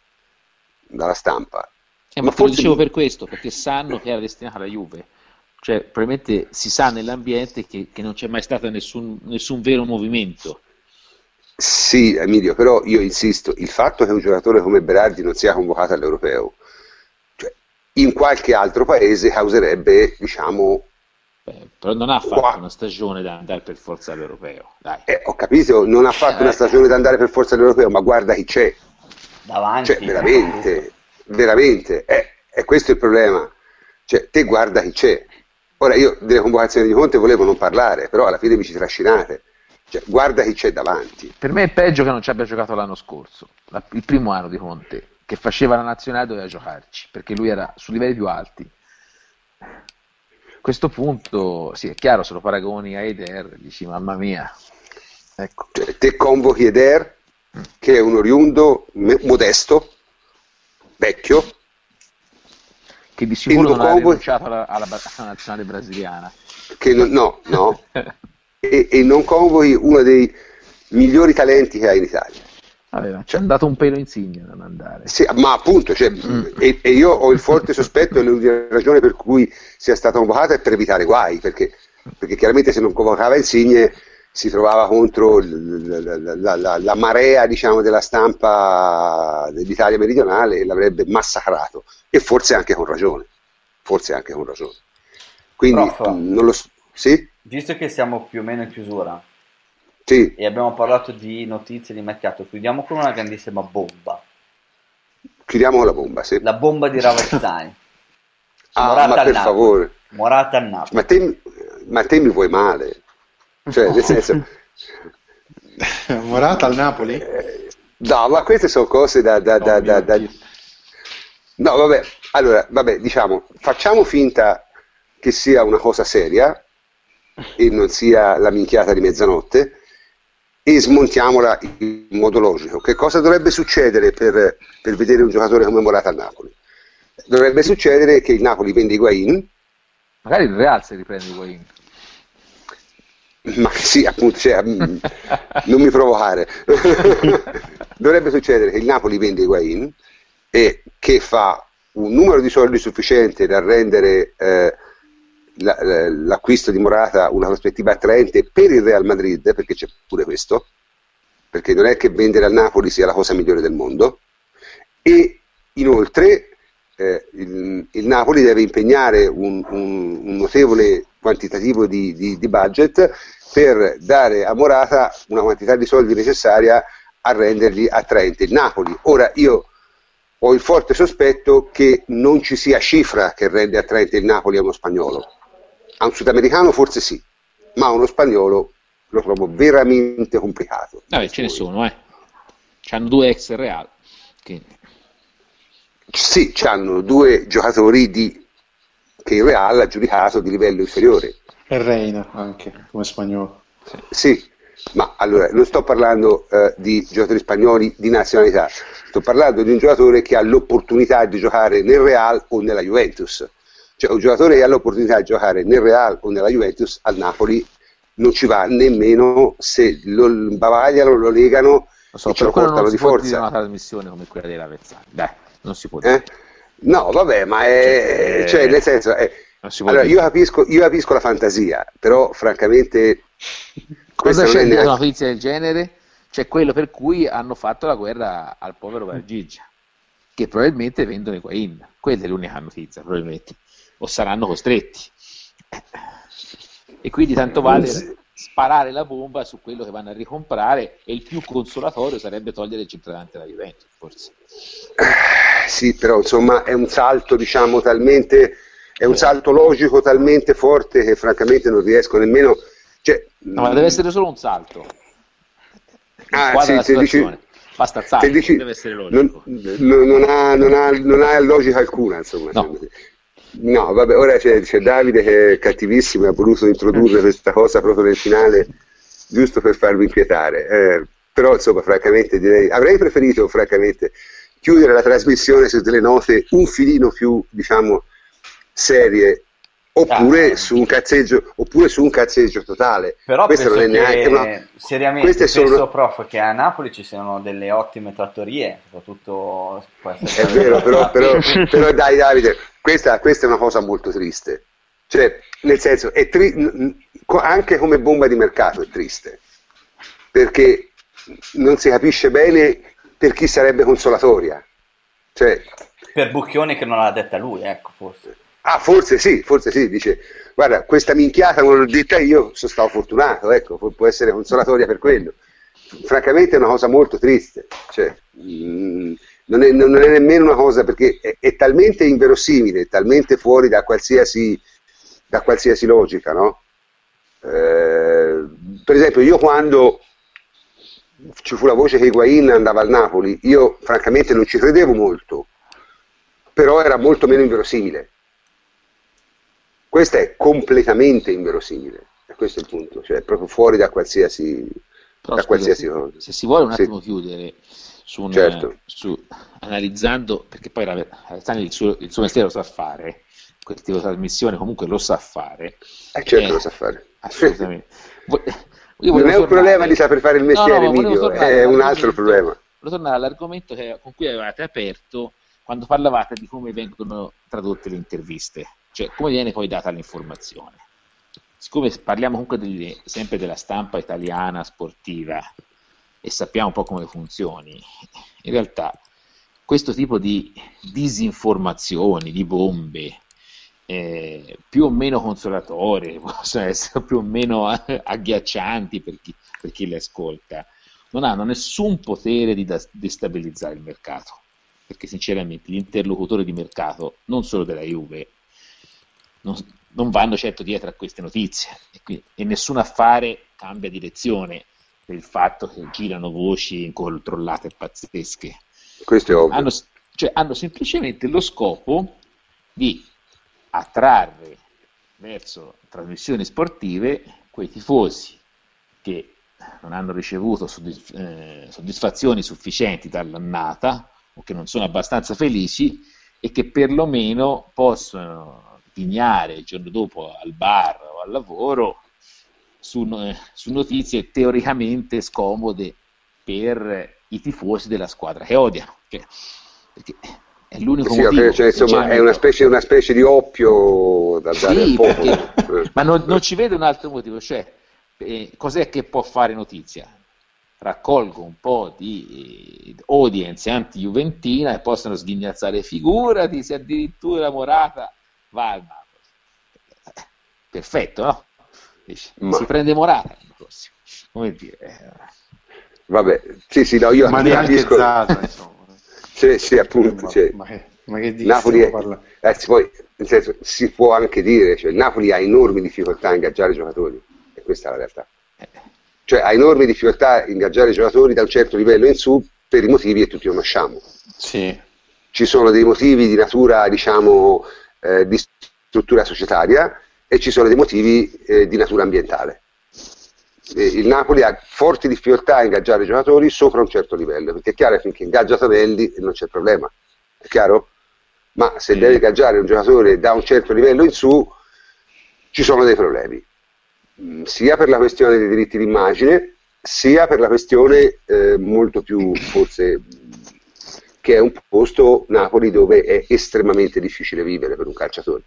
dalla stampa. Eh, ma, ma forse... lo dicevo per questo, perché sanno che era destinato alla Juve. Cioè, probabilmente si sa nell'ambiente che, che non c'è mai stato nessun, nessun vero movimento. Sì, Emilio, però io insisto, il fatto che un giocatore come Berardi non sia convocato all'europeo, cioè, in qualche altro paese causerebbe, diciamo, Però non ha fatto Qua. una stagione da andare per forza all'europeo. Eh, ho capito, non ha fatto eh, una stagione da andare per forza all'europeo, ma guarda chi c'è. Davanti. Cioè, veramente, veramente. Eh, è questo il problema. Cioè, te guarda chi c'è. Ora io delle convocazioni di Conte volevo non parlare, però alla fine mi ci trascinate. Cioè, guarda chi c'è davanti. Per me è peggio che non ci abbia giocato l'anno scorso, il primo anno di Conte, che faceva la nazionale doveva giocarci, perché lui era su livelli più alti questo punto, sì, è chiaro, se lo paragoni a Eder, dici mamma mia. Ecco. Cioè, te convochi Eder, mm. che è un oriundo modesto, vecchio, che di sicuro non convochi... ha rinunciato alla, alla, alla nazionale brasiliana. Che non, no, no. e, e non convochi uno dei migliori talenti che ha in Italia. Aveva, ci è andato un pelo insigne da mandare. Sì, ma appunto, cioè, mm. e, e, io ho il forte sospetto e l'unica ragione per cui sia stata convocata è per evitare guai, perché, perché chiaramente se non convocava Insigne si trovava contro la, la, la, la marea diciamo, della stampa dell'Italia meridionale e l'avrebbe massacrato, e forse anche con ragione. forse anche con ragione. Quindi Prof. non lo so. Sì? Visto che siamo più o meno in chiusura Sì. e abbiamo parlato di notizie di mercato, chiudiamo con una grandissima bomba. Chiudiamo con la bomba, sì. La bomba di Ravestani. Ah, Morata ma al per Napoli. favore. Morata al Napoli. Ma te, ma te mi vuoi male? Cioè, nel senso... Morata al Napoli? eh, No, ma queste sono cose da... da- da- da- da- No, vabbè, allora, vabbè, diciamo, facciamo finta che sia una cosa seria e non sia la minchiata di mezzanotte e smontiamola in modo logico. Che cosa dovrebbe succedere per, per vedere un giocatore come Morata al Napoli? Dovrebbe succedere che il Napoli vende Higuain, Magari il Real si riprende Higuain. ma sì, appunto, cioè, mm, non mi provocare. Dovrebbe succedere che il Napoli vende Higuain e che fa un numero di soldi sufficiente da rendere eh, l'acquisto di Morata una prospettiva attraente per il Real Madrid, perché c'è pure questo, perché non è che vendere al Napoli sia la cosa migliore del mondo, e inoltre eh, il, il Napoli deve impegnare un, un- un notevole quantitativo di, di- di budget per dare a Morata una quantità di soldi necessaria a rendergli attraente il Napoli. Ora io ho il forte sospetto che non ci sia cifra che rende attraente il Napoli a uno spagnolo. A un sudamericano forse sì, ma a uno spagnolo lo trovo veramente complicato. Vabbè, ce ne sono, eh. C'hanno due ex Real. Che... Sì, hanno due giocatori di, che il Real ha giudicato di livello inferiore. E Reina anche, come spagnolo. Sì, ma allora non sto parlando eh, di giocatori spagnoli di nazionalità, sto parlando di un giocatore che ha l'opportunità di giocare nel Real o nella Juventus. Cioè un giocatore che ha l'opportunità di giocare nel Real o nella Juventus al Napoli non ci va nemmeno se lo bavagliano, lo legano Lo so, e ce lo per quello portano non di si può dire forza. una trasmissione come quella della Vezzani. Dai, non si può dire. Eh? No, vabbè, ma è, Cioè, cioè, nel senso, è- allora, io capisco, io capisco la fantasia, però francamente Cosa c'è una neanche... notizia del genere? C'è quello per cui hanno fatto la guerra al povero Vargigia, che probabilmente vendono i Higuain. Quella è l'unica notizia, probabilmente. O saranno costretti. E quindi tanto vale sparare la bomba su quello che vanno a ricomprare e il più consolatorio sarebbe togliere il centravanti alla Juventus, forse. Sì, però insomma è un salto, diciamo, talmente, è un salto logico talmente forte che francamente non riesco nemmeno... Cioè, No, ma deve essere solo un salto. Ah, sì, la se dici- situazione. Basta salto, dici- deve essere logico. non, non- non ha, non ha- non ha logica alcuna, insomma. No. No, vabbè, ora c'è, c'è Davide che è cattivissimo e ha voluto introdurre questa cosa proprio nel finale, giusto per farmi inquietare. Eh, però, insomma, francamente, direi, avrei preferito, francamente, chiudere la trasmissione su delle note un filino più, diciamo, serie, oppure, Ah. su, un cazzeggio, oppure su un cazzeggio totale. Però Questa penso non è neanche che, una... seriamente, queste sono- penso, prof, che a Napoli ci siano delle ottime trattorie, soprattutto... può È essere- vero, però, però, però dai Davide, questa, questa è una cosa molto triste. Cioè, nel senso, è tri- anche come bomba di mercato è triste, perché non si capisce bene per chi sarebbe consolatoria. Cioè, Per Bucchioni che non l'ha detta lui, ecco, forse. ah, forse sì, forse sì, dice, guarda, questa minchiata non l'ho detta io, sono stato fortunato, ecco, pu- può essere consolatoria per quello. Francamente è una cosa molto triste, cioè, mm, non, è, non è nemmeno una cosa perché è, è talmente inverosimile, talmente fuori da qualsiasi, da qualsiasi logica, no? Eh, per esempio, io quando ci fu la voce che Higuain andava al Napoli, io francamente non ci credevo molto, però era molto meno inverosimile. Questo è completamente inverosimile, e questo è il punto, cioè è proprio fuori da qualsiasi, Però, da scusa, qualsiasi se, cosa. se si vuole un Sì. attimo chiudere su un, Certo. su- analizzando, perché poi Alessandro il suo, il suo mestiere lo sa fare, quel tipo di trasmissione comunque lo sa fare, Eh, certo Eh, lo sa fare. assolutamente. Io Non è un tornare- problema di saper fare il mestiere, No, no, Emilio, è un altro problema. Volevo tornare all'argomento che- con cui avevate aperto quando parlavate di come vengono tradotte le interviste, cioè come viene poi data l'informazione. Siccome parliamo comunque delle- sempre della stampa italiana sportiva e sappiamo un po' come funzioni, in realtà questo tipo di disinformazioni, di bombe, eh, più o meno consolatorie, possono essere più o meno agghiaccianti per chi, per chi le ascolta, non hanno nessun potere di destabilizzare il mercato, perché sinceramente gli interlocutori di mercato, non solo della Juve, non, non vanno certo dietro a queste notizie. E, quindi, e nessun affare cambia direzione per il fatto che girano voci incontrollate pazzesche. Questo è ovvio. Hanno, cioè, hanno semplicemente lo scopo di attrarre verso trasmissioni sportive quei tifosi che non hanno ricevuto soddisf- eh, soddisfazioni sufficienti dall'annata o che non sono abbastanza felici e che perlomeno possono dignare il giorno dopo al bar o al lavoro su, su notizie teoricamente scomode per i tifosi della squadra che odiano. Perché, perché è l'unico sì, motivo. Cioè, insomma, è una specie, una specie, di oppio da dare sì, al popolo. Perché, ma non, non, ci vedo un altro motivo, cioè eh, cos'è che può fare notizia? Raccolgo un po' di eh, audience anti-juventina e possono sghignazzare figurati se addirittura Morata va al Napoli. Perfetto, no? Ma... Si prende Morata l'anno prossimo. Come dire... Eh. Vabbè, sì, sì, no, io ma neanche capisco... Zata, insomma. Sì, sì, appunto. Ma, cioè, ma, che, ma che dici? Napoli è, eh, poi, nel senso, si può anche dire, cioè, il Napoli ha enormi difficoltà a ingaggiare giocatori, e questa è la realtà. Cioè ha enormi difficoltà a ingaggiare giocatori da un certo livello in su per i motivi che tutti conosciamo. Sì. Ci sono dei motivi di natura, diciamo, eh, di struttura societaria e ci sono dei motivi eh, di natura ambientale il Napoli ha forti difficoltà a ingaggiare giocatori sopra un certo livello, perché è chiaro che finché ingaggia Tavelli non c'è problema, è chiaro? Ma se deve ingaggiare un giocatore da un certo livello in su, ci sono dei problemi, mm, sia per la questione dei diritti d'immagine, sia per la questione eh, molto più forse che è un posto Napoli dove è estremamente difficile vivere per un calciatore.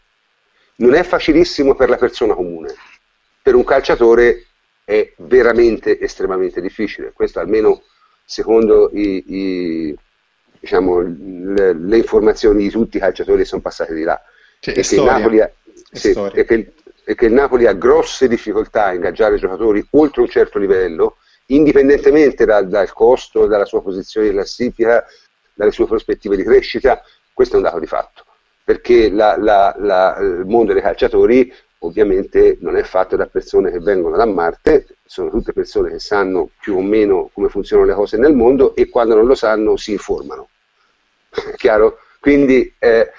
Non è facilissimo per la persona comune, per un calciatore è veramente estremamente difficile. Questo almeno secondo i, i, diciamo, le, le, informazioni di tutti i calciatori che sono passati di là. Cioè, e, che Napoli ha, sì, e, che, e che il Napoli ha grosse difficoltà a ingaggiare giocatori oltre un certo livello, indipendentemente dal, dal costo, dalla sua posizione in classifica, dalle sue prospettive di crescita, questo è un dato di fatto, perché la, la, la, il mondo dei calciatori ovviamente non è fatto da persone che vengono da Marte, sono tutte persone che sanno più o meno come funzionano le cose nel mondo e quando non lo sanno si informano. Chiaro? Quindi eh,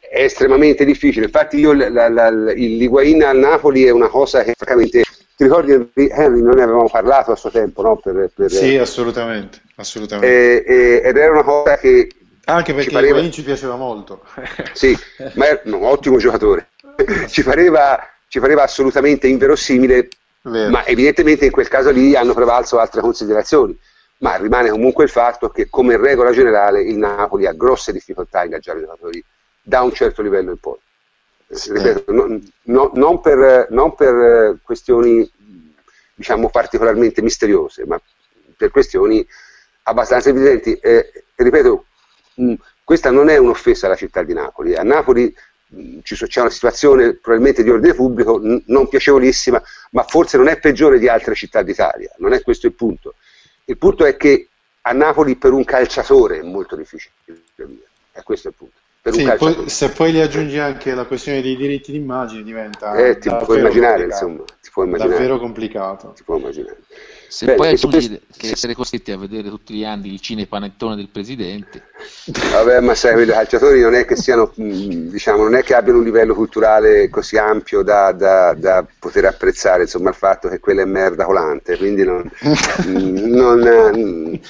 è estremamente difficile. Infatti io la, la, il Liguain al Napoli è una cosa che francamente ti ricordi Henry, noi ne avevamo parlato a suo tempo, no? Per, per, sì, assolutamente, assolutamente. Eh, eh, ed era una cosa che anche perché pareva... Higuain ci piaceva molto. sì, ma è un ottimo giocatore. ci, pareva, ci pareva assolutamente inverosimile, Vero. ma evidentemente in quel caso lì hanno prevalso altre considerazioni. Ma rimane comunque il fatto che, come regola generale, il Napoli ha grosse difficoltà a ingaggiare i giocatori da un certo livello in poi. Sì. Ripeto, non, no, non, per, non per questioni diciamo particolarmente misteriose, ma per questioni abbastanza evidenti. Eh, ripeto, mh, questa non è un'offesa alla città di Napoli. A Napoli c'è una situazione probabilmente di ordine pubblico non piacevolissima, ma forse non è peggiore di altre città d'Italia, non è questo il punto. Il punto è che a Napoli per un calciatore è molto difficile, è questo il punto. Sì, poi, se poi gli aggiungi anche la questione dei diritti d'immagine diventa eh, ti puoi immaginare, insomma, ti puoi immaginare. davvero complicato. Ti puoi immaginare. Se Beh, poi aggiungi questo... che essere costretti a vedere tutti gli anni il cinepanettone del presidente. Vabbè, ma sai, i calciatori non è che siano, mm, diciamo, non è che abbiano un livello culturale così ampio da, da, da poter apprezzare insomma, il fatto che quella è merda volante, quindi non, non, non,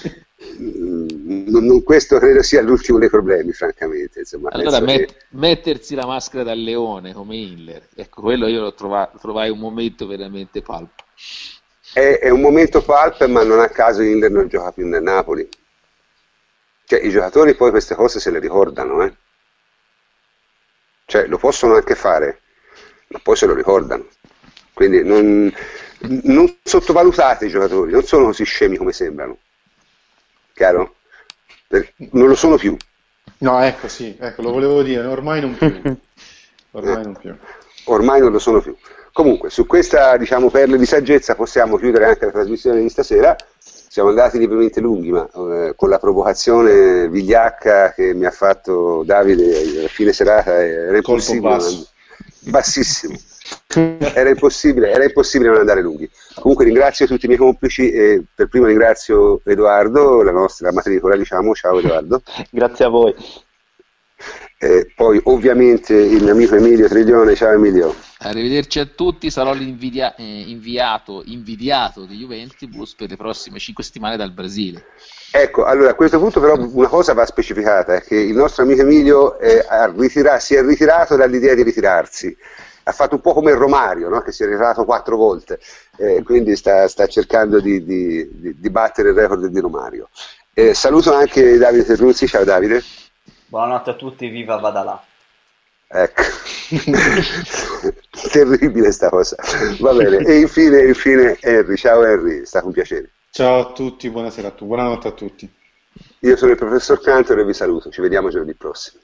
non, questo credo sia l'ultimo dei problemi, francamente. Insomma, allora, met- che... mettersi la maschera da leone come Hitler, ecco, quello io lo trova- trovai un momento veramente palpo. È, è, un momento palpe, ma non a caso Hitler non gioca più nel Napoli. Cioè, i giocatori poi queste cose se le ricordano, eh? Cioè, lo possono anche fare, ma poi se lo ricordano. Quindi non, non sottovalutate i giocatori, non sono così scemi come sembrano chiaro? non lo sono più. No, ecco sì, ecco, lo volevo dire, ormai non più. Ormai non più. Ormai non lo sono più. Comunque, su questa diciamo, perle di saggezza possiamo chiudere anche la trasmissione di stasera. Siamo andati lievemente lunghi, ma eh, con la provocazione vigliacca che mi ha fatto Davide a fine serata era impossibile. basso. Bassissimo. Era impossibile, era impossibile non andare lunghi. Comunque ringrazio tutti i miei complici e per primo ringrazio Edoardo, la nostra matricola, diciamo. Ciao Edoardo. Grazie a voi. E poi ovviamente il mio amico Emilio Triglione, ciao Emilio. Arrivederci a tutti, sarò l'invidia- eh, inviato, invidiato di Juventus per le prossime 5 settimane dal Brasile. Ecco, allora a questo punto però una cosa va specificata, è che il nostro amico Emilio eh, ritira- si è ritirato dall'idea di ritirarsi, ha fatto un po' come Romario, no? che si è ritirato quattro volte, eh, quindi sta, sta cercando di, di- di- di battere il record di Romario. Eh, saluto anche Davide Terruzzi, ciao Davide. Buonanotte a tutti, viva Vadalà. Ecco, terribile sta cosa. Va bene, e infine, infine Henry, ciao Henry, è stato un piacere. Ciao a tutti, buonasera a tutti, buonanotte a tutti. Io sono il professor Cantor e vi saluto, ci vediamo giovedì prossimo.